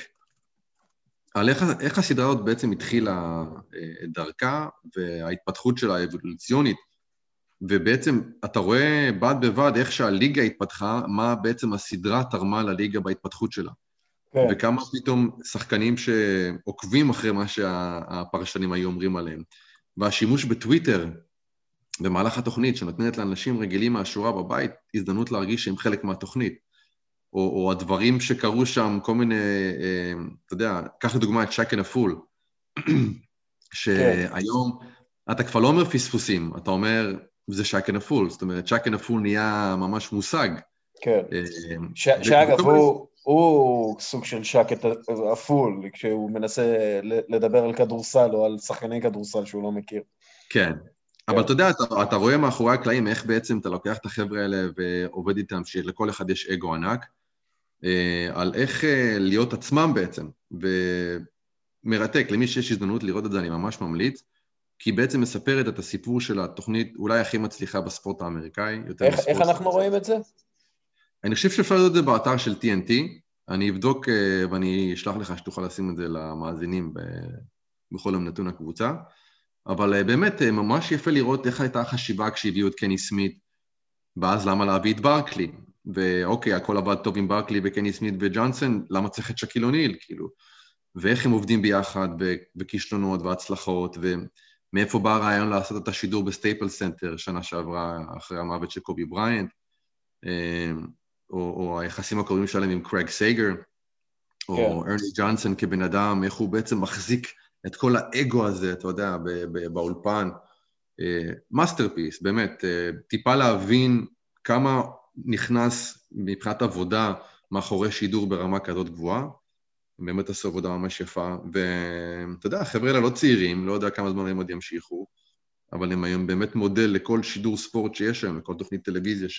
S2: על איך, איך הסדרה הזאת בעצם התחילה את דרכה וההתפתחות שלה האבולוציונית, ובעצם אתה רואה בד בבד איך שהליגה התפתחה, מה בעצם הסדרה תרמה לליגה בהתפתחות שלה. כן. וכמה פתאום שחקנים שעוקבים אחרי מה שהפרשנים היו אומרים עליהם. והשימוש בטוויטר במהלך התוכנית, שנותנת לאנשים רגילים מהשורה בבית הזדמנות להרגיש שהם חלק מהתוכנית. או, או הדברים שקרו שם, כל מיני, אה, אתה יודע, קח לדוגמה את שקן הפול, שהיום אתה כבר לא אומר פספוסים, אתה אומר, זה שקן הפול, זאת אומרת, שקן הפול נהיה ממש מושג.
S1: כן. אה, שאגב, הוא, הוא סוג של שקט הפול, כשהוא מנסה לדבר על כדורסל או על שחקני כדורסל שהוא לא מכיר.
S2: כן, אבל. אתה יודע, אתה, אתה רואה מאחורי הקלעים איך בעצם אתה לוקח את החבר'ה האלה ועובד איתם, שלכל אחד יש אגו ענק, אה, על איך אה, להיות עצמם בעצם, ומרתק, למי שיש הזדמנות לראות את זה אני ממש ממליץ, כי היא בעצם מספרת את הסיפור של התוכנית אולי הכי מצליחה בספורט האמריקאי,
S1: יותר איך, איך אנחנו רואים את זה?
S2: אני חושב שאפשר לראות את זה באתר של TNT, אני אבדוק אה, ואני אשלח לך שתוכל לשים את זה למאזינים בכל יום נתון הקבוצה. אבל אה, באמת, אה, ממש יפה לראות איך הייתה החשיבה כשהביאו את קני סמית, ואז למה להביא את ברקלי? ואוקיי, הכל עבד טוב עם ברקלי וקני סמית וג'ונסון, למה צריך את שקיל אוניל, כאילו? ואיך הם עובדים ביחד, וכישלונות והצלחות, ומאיפה בא הרעיון לעשות את השידור בסטייפל סנטר שנה שעברה, אחרי המוות של קובי בריינט, או, או היחסים הקרובים שלהם עם קרג סייגר, או כן. ארני ג'ונסון כבן אדם, איך הוא בעצם מחזיק את כל האגו הזה, אתה יודע, באולפן. masterpiece, אה, באמת, אה, טיפה להבין כמה נכנס מבחינת עבודה מאחורי שידור ברמה כזאת גבוהה. באמת עשו עבודה ממש יפה, ואתה יודע, החבר'ה האלה לא צעירים, לא יודע כמה זמן הם עוד ימשיכו, אבל הם היום באמת מודל לכל שידור ספורט שיש היום, לכל תוכנית טלוויזיה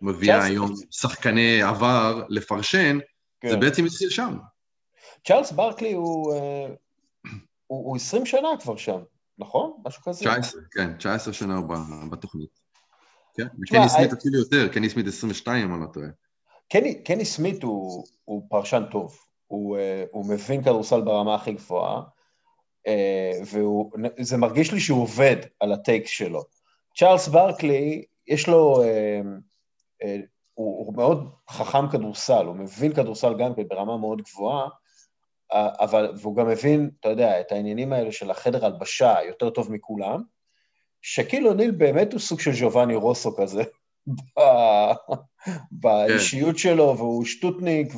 S2: שמביאה היום שחקני עבר לפרשן, כן. זה בעצם התחיל שם.
S1: צ'ארלס ברקלי הוא, אה, הוא, הוא 20 שנה כבר שם, נכון? משהו כזה?
S2: 19, כן, 19 שנה הוא בתוכנית. כן, וקני סמית אפילו יותר, קני סמית 22, אם אני לא טועה.
S1: קני, סמית הוא, הוא פרשן טוב, הוא, אה, הוא מבין כדורסל ברמה הכי גבוהה, אה, וזה מרגיש לי שהוא עובד על הטייק שלו. צ'ארלס ברקלי, יש לו, אה, הוא, הוא מאוד חכם כדורסל, הוא מבין כדורסל גם כן ברמה מאוד גבוהה, אבל, והוא גם מבין, אתה יודע, את העניינים האלה של החדר הלבשה יותר טוב מכולם. שקיל אוניל באמת הוא סוג של ג'ובאני רוסו כזה, באישיות כן. שלו, והוא שטוטניק,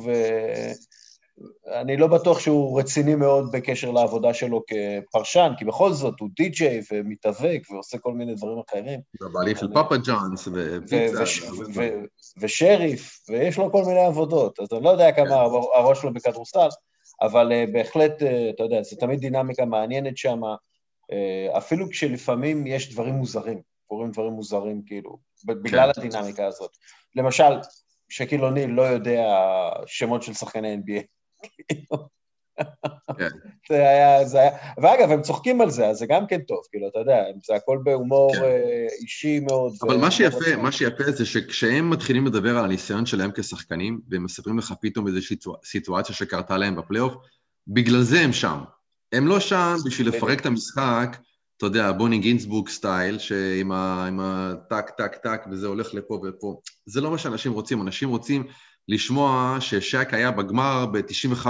S1: ואני לא בטוח שהוא רציני מאוד בקשר לעבודה שלו כפרשן, כי בכל זאת הוא די-ג'יי ומתאבק ועושה כל מיני דברים אחרים.
S2: ובעלי של פאפה ג'אנס ופיצה.
S1: ושריף, ויש לו כל מיני עבודות, אז אני לא יודע כמה כן. הראש שלו בכדורסל. אבל uh, בהחלט, uh, אתה יודע, זו תמיד דינמיקה מעניינת שם, uh, אפילו כשלפעמים יש דברים מוזרים, קורים דברים מוזרים, כאילו, בגלל כן. הדינמיקה הזאת. למשל, שקיל אוניל לא יודע שמות של שחקני NBA. כן. זה היה, זה היה, ואגב, הם צוחקים על זה, אז זה גם כן טוב, כאילו, אתה יודע, זה הכל בהומור כן. אישי מאוד.
S2: אבל מה שיפה, מה שיפה זה שכשהם מתחילים לדבר על הניסיון שלהם כשחקנים, והם מספרים לך פתאום איזושהי סיטואציה שקרתה להם בפלייאוף, בגלל זה הם שם. הם לא שם בשביל לפרק את המשחק, אתה יודע, בוני גינסבורג style, שעם הטק, טק, טק, וזה הולך לפה ופה. זה לא מה שאנשים רוצים, אנשים רוצים לשמוע ששק היה בגמר ב-95,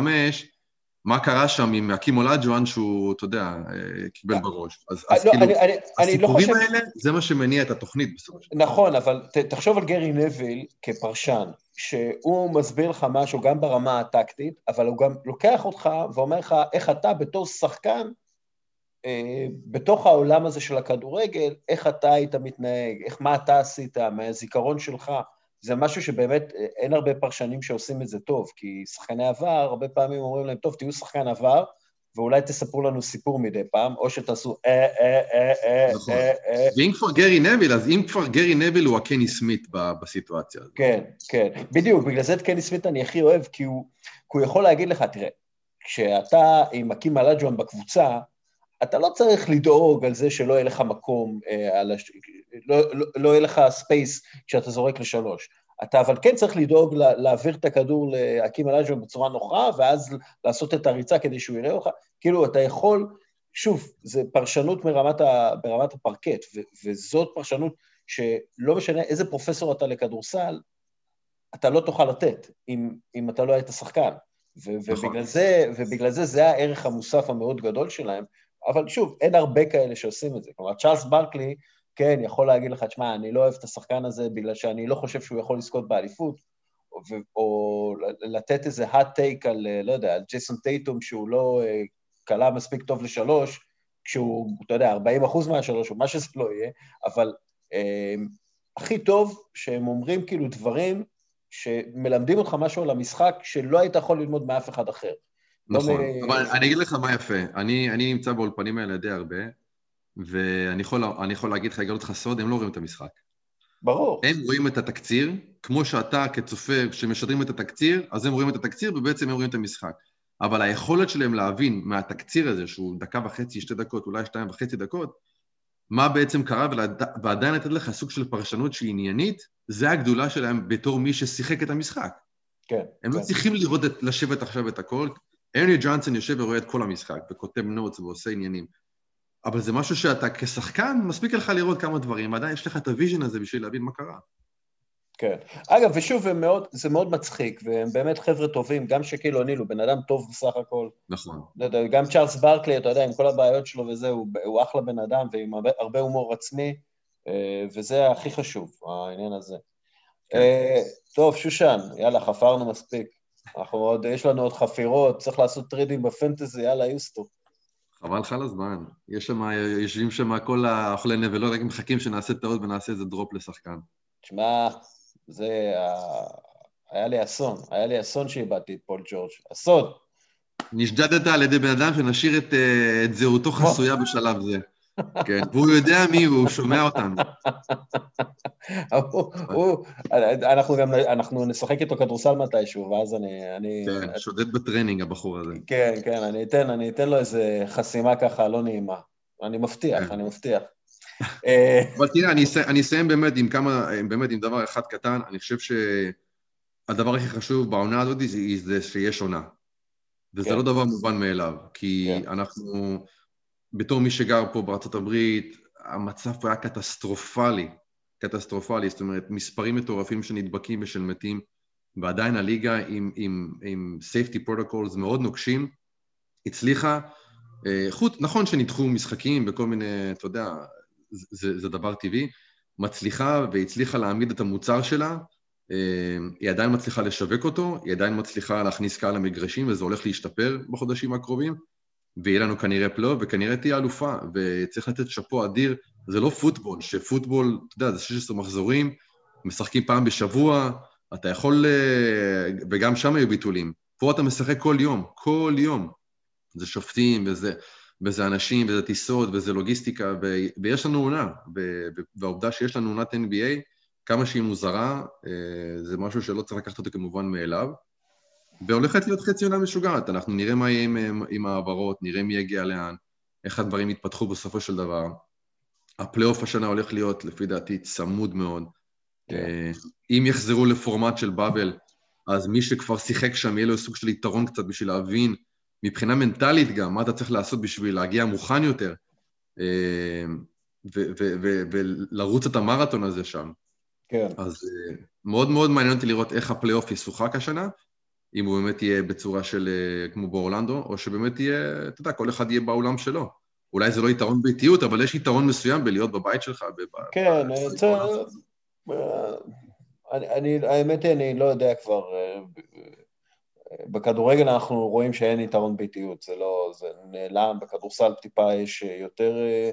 S2: מה קרה שם עם הקים אולג'ואן שהוא, אתה יודע, אה, קיבל בראש. אז, אז לא, כאילו, אני, אני, הסיפורים אני לא חושב... האלה, זה מה שמניע את התוכנית בסופו של
S1: דבר. נכון, אבל ת, תחשוב על גרי נביל כפרשן, שהוא מסביר לך משהו גם ברמה הטקטית, אבל הוא גם לוקח אותך ואומר לך איך אתה בתור שחקן, אה, בתוך העולם הזה של הכדורגל, איך אתה היית מתנהג, איך, מה אתה עשית, מהזיכרון שלך. זה משהו שבאמת אה, אין הרבה פרשנים שעושים את זה טוב, כי שחקני עבר, הרבה פעמים אומרים להם, טוב, תהיו שחקן עבר, ואולי תספרו לנו סיפור מדי פעם, או שתעשו אה, אה, אה, אה, נכון. אה, אה.
S2: ואם כבר גרי נוויל, אז אם כבר גרי נוויל הוא הקני סמית בסיטואציה הזאת.
S1: כן, כן, בדיוק, בגלל זה את קני סמית אני הכי אוהב, כי הוא, כי הוא יכול להגיד לך, תראה, כשאתה עם האקים אולאג'ואן בקבוצה, אתה לא צריך לדאוג על זה שלא יהיה לך מקום, אה, הש... לא, לא, לא יהיה לך space כשאתה זורק לשלוש. אתה אבל כן צריך לדאוג לה, להעביר את הכדור להאקים אולאג'ואן בצורה נוחה, ואז לעשות את הריצה כדי שהוא יראה אותך. כאילו, אתה יכול, שוב, זה פרשנות מרמת ה, ברמת הפרקט, ו, וזאת פרשנות שלא משנה איזה פרופסור אתה לכדורסל, אתה לא תוכל לתת אם, אם אתה לא היית שחקן. ו- נכון. ובגלל, זה, ובגלל זה זה הערך המוסף המאוד גדול שלהם, אבל שוב, אין הרבה כאלה שעושים את זה. כלומר, צ'ארלס ברקלי, כן, יכול להגיד לך, תשמע, אני לא אוהב את השחקן הזה בגלל שאני לא חושב שהוא יכול לזכות באליפות, או לתת איזה hot take על, לא יודע, על ג'ייסון טייטום שהוא לא קלע מספיק טוב לשלוש, כשהוא, אתה יודע, 40 אחוז מהשלוש, או מה שזה לא יהיה, אבל אה, הכי טוב שהם אומרים כאילו דברים שמלמדים אותך משהו על המשחק שלא היית יכול ללמוד מאף אחד אחר.
S2: לא נכון, לא מ... אבל אני אגיד לך מה יפה. אני, אני נמצא באולפנים האלה די הרבה, ואני יכול, יכול להגיד לך, אגלות אותך סוד, הם לא רואים את המשחק.
S1: ברור.
S2: הם רואים את התקציר, כמו שאתה כצופה, כשמשדרים את התקציר, אז הם רואים את התקציר ובעצם הם רואים את המשחק. אבל היכולת שלהם להבין מהתקציר הזה, שהוא דקה וחצי, שתי דקות, אולי שתיים וחצי דקות, מה בעצם קרה, ועדיין לתת לך סוג של פרשנות שהיא עניינית, זה הגדולה שלהם בתור מי ששיחק את המשחק.
S1: כן.
S2: הם
S1: כן.
S2: לא צריכים לראות, את, לשבת עכשיו את הכל. ארני ג'ונסון יושב ורואה את כל המשחק, וכותב נוטס ועושה עניינים. אבל זה משהו שאתה כשחקן, מספיק לך לראות כמה דברים, ועדיין יש לך את ה vision הזה בשביל להבין מה קרה.
S1: כן. אגב, ושוב, מאוד, זה מאוד מצחיק, והם באמת חבר'ה טובים, גם שקיל אוניל הוא בן אדם טוב בסך הכל.
S2: נכון.
S1: גם צ'ארלס ברקלי, אתה יודע, עם כל הבעיות שלו וזה, הוא, הוא אחלה בן אדם ועם הרבה, הרבה הומור עצמי, אה, וזה הכי חשוב, העניין הזה. כן. אה, טוב, שושן, יאללה, חפרנו מספיק. אנחנו עוד, יש לנו עוד חפירות, צריך לעשות טרידים בפנטזי, יאללה, יוסטו.
S2: חבל לך על הזמן. יש שם, יושבים שם כל האוכלי נבלות, רק מחכים שנעשה טעות ונעשה איזה דרופ לשחקן.
S1: תשמע, זה... היה לי אסון, היה לי אסון שאיבדתי את פול ג'ורג'. אסון.
S2: נשדדת על ידי בן אדם שנשאיר את, אה, את זהותו חסויה בשלב זה. כן, והוא יודע מי הוא, הוא שומע אותנו.
S1: אנחנו גם, אנחנו נשחק איתו כדורסל מתישהו, ואז אני... אני
S2: כן, שודד בטריינינג הבחור הזה.
S1: כן, כן, אני אתן, אני אתן לו איזה חסימה ככה לא נעימה. אני מבטיח, כן. אני מבטיח.
S2: אבל תראה, אני, אסיים באמת עם כמה, באמת עם דבר אחד קטן, אני חושב שהדבר הכי חשוב בעונה הזאת זה, זה שיש עונה. וזה כן. לא דבר מובן מאליו, כי כן. אנחנו, בתור מי שגר פה בארצות הברית, המצב פה היה קטסטרופלי, קטסטרופלי, זאת אומרת, מספרים מטורפים של נדבקים ושל מתים, ועדיין הליגה עם, עם, עם safety protocols מאוד נוקשים, הצליחה, אה, חוץ, נכון שנדחו משחקים וכל מיני, אתה יודע, זה, זה דבר טבעי, מצליחה והצליחה להעמיד את המוצר שלה, אה, היא עדיין מצליחה לשווק אותו, היא עדיין מצליחה להכניס קהל למגרשים וזה הולך להשתפר בחודשים הקרובים, ויהיה לנו כנראה פלייאוף וכנראה תהיה אלופה, וצריך לתת שאפו אדיר, זה לא פוטבול, שפוטבול, אתה יודע, זה 16 מחזורים, משחקים פעם בשבוע, אתה יכול, אה, וגם שם היו ביטולים. פה אתה משחק כל יום, כל יום. זה שופטים וזה... וזה אנשים, וזה טיסות, וזה לוגיסטיקה, ו... ויש לנו עונה. והעובדה שיש לנו עונת NBA, כמה שהיא מוזרה, אה, זה משהו שלא צריך לקחת אותו כמובן מאליו, והולכת להיות חצי עונה משוגעת, אנחנו נראה מה יהיה עם, עם העברות, נראה מי יגיע לאן, איך הדברים יתפתחו בסופו של דבר. הפלייאוף השנה הולך להיות, לפי דעתי, צמוד מאוד. Yeah. אה, אם יחזרו לפורמט של באבל, אז מי שכבר שיחק שם, יהיה לו סוג של יתרון קצת בשביל להבין מבחינה מנטלית גם, מה אתה צריך לעשות בשביל להגיע מוכן יותר, אה, ולרוץ את המרתון הזה שם.
S1: כן.
S2: אז אה, מאוד מאוד מעניין אותי לראות איך הפלייאוף ישוחק השנה, אם הוא באמת יהיה בצורה של אה, כמו באורלנדו, או שבאמת יהיה, אתה יודע, כל אחד יהיה באולם שלו. אולי זה לא יתרון ביתיות, אבל יש יתרון מסוים בלהיות בבית שלך.
S1: כן, אני, האמת היא, אני לא יודע כבר בכדורגל אנחנו רואים שאין יתרון ביתיות, זה לא, זה נעלם, בכדורסל טיפה יש יותר אה,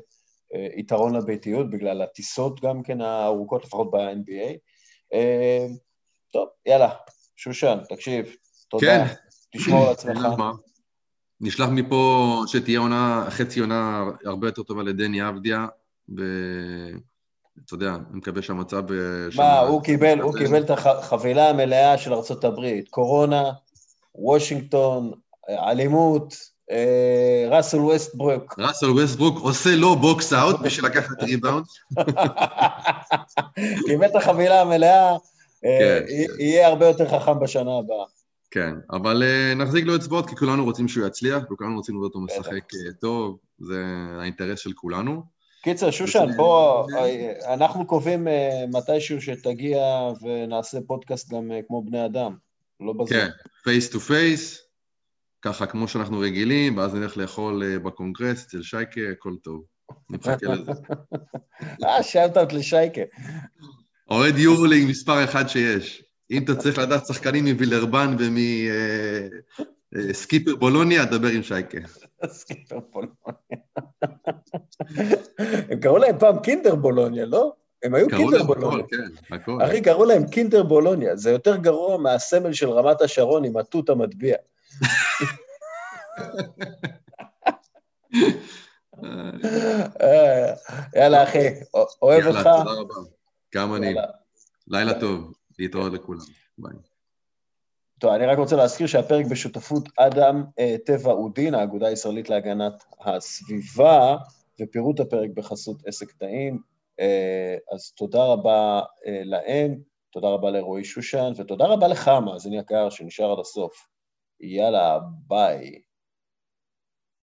S1: אה, יתרון לביתיות בגלל הטיסות גם כן הארוכות, לפחות ב-NBA. אה, טוב, יאללה, שושן, תקשיב, תודה, כן. תשמור על עצמך.
S2: נשלח מפה שתהיה עונה, חצי עונה הרבה יותר טובה לדני אבדיה, ואתה יודע, אני מקווה שהמצב...
S1: מה, הוא קיבל, הוא קיבל את החבילה המלאה של ארה"ב, קורונה, וושינגטון, אלימות, אה, ראסל ווסטברוק.
S2: ראסל ווסטברוק עושה לו box out בשביל לקחת ריבאונד.
S1: קיבל את החבילה המלאה, אה, כן, כן. יהיה הרבה יותר חכם בשנה הבאה.
S2: כן, אבל אה, נחזיק לו אצבעות כי כולנו רוצים שהוא יצליח וכולנו רוצים לראות אותו משחק טוב, זה האינטרס של כולנו.
S1: קיצר, שושן, בוא, אנחנו קובעים מתישהו שתגיע ונעשה פודקאסט גם כמו בני אדם. לא בזה.
S2: כן, face to face, ככה כמו שאנחנו רגילים, ואז נלך לאכול אה, בקונגרס אצל שייקה, הכל טוב. נחכה לזה.
S1: אה, שאלת אותי לשייקה.
S2: אוהד יורלינג מספר אחד שיש. אם אתה צריך לדעת שחקנים מווילרבאן ומסקיפר בולוניה, דבר עם שייקה.
S1: סקיפר בולוניה. הם קראו להם פעם קינדר בולוניה, לא? הם היו קינדר בולוניה. כן, הכל. אחי, קראו להם קינדר בולוניה. זה יותר גרוע מהסמל של רמת השרון עם התות המטביע. אה, יאללה, אחי, אוהב אותך.
S2: יאללה, תודה רבה. גם אני. לילה טוב, להתראות לכולם. ביי.
S1: טוב, אני רק רוצה להזכיר שהפרק בשותפות אדם אה, טבע ודין, האגודה הישראלית להגנת הסביבה, ופירוט הפרק בחסות עסק טעים. אה, אז תודה רבה להם, תודה רבה לרועי שושן, ותודה רבה לך, מאזין יקר, שנשאר עד הסוף. יאללה, ביי.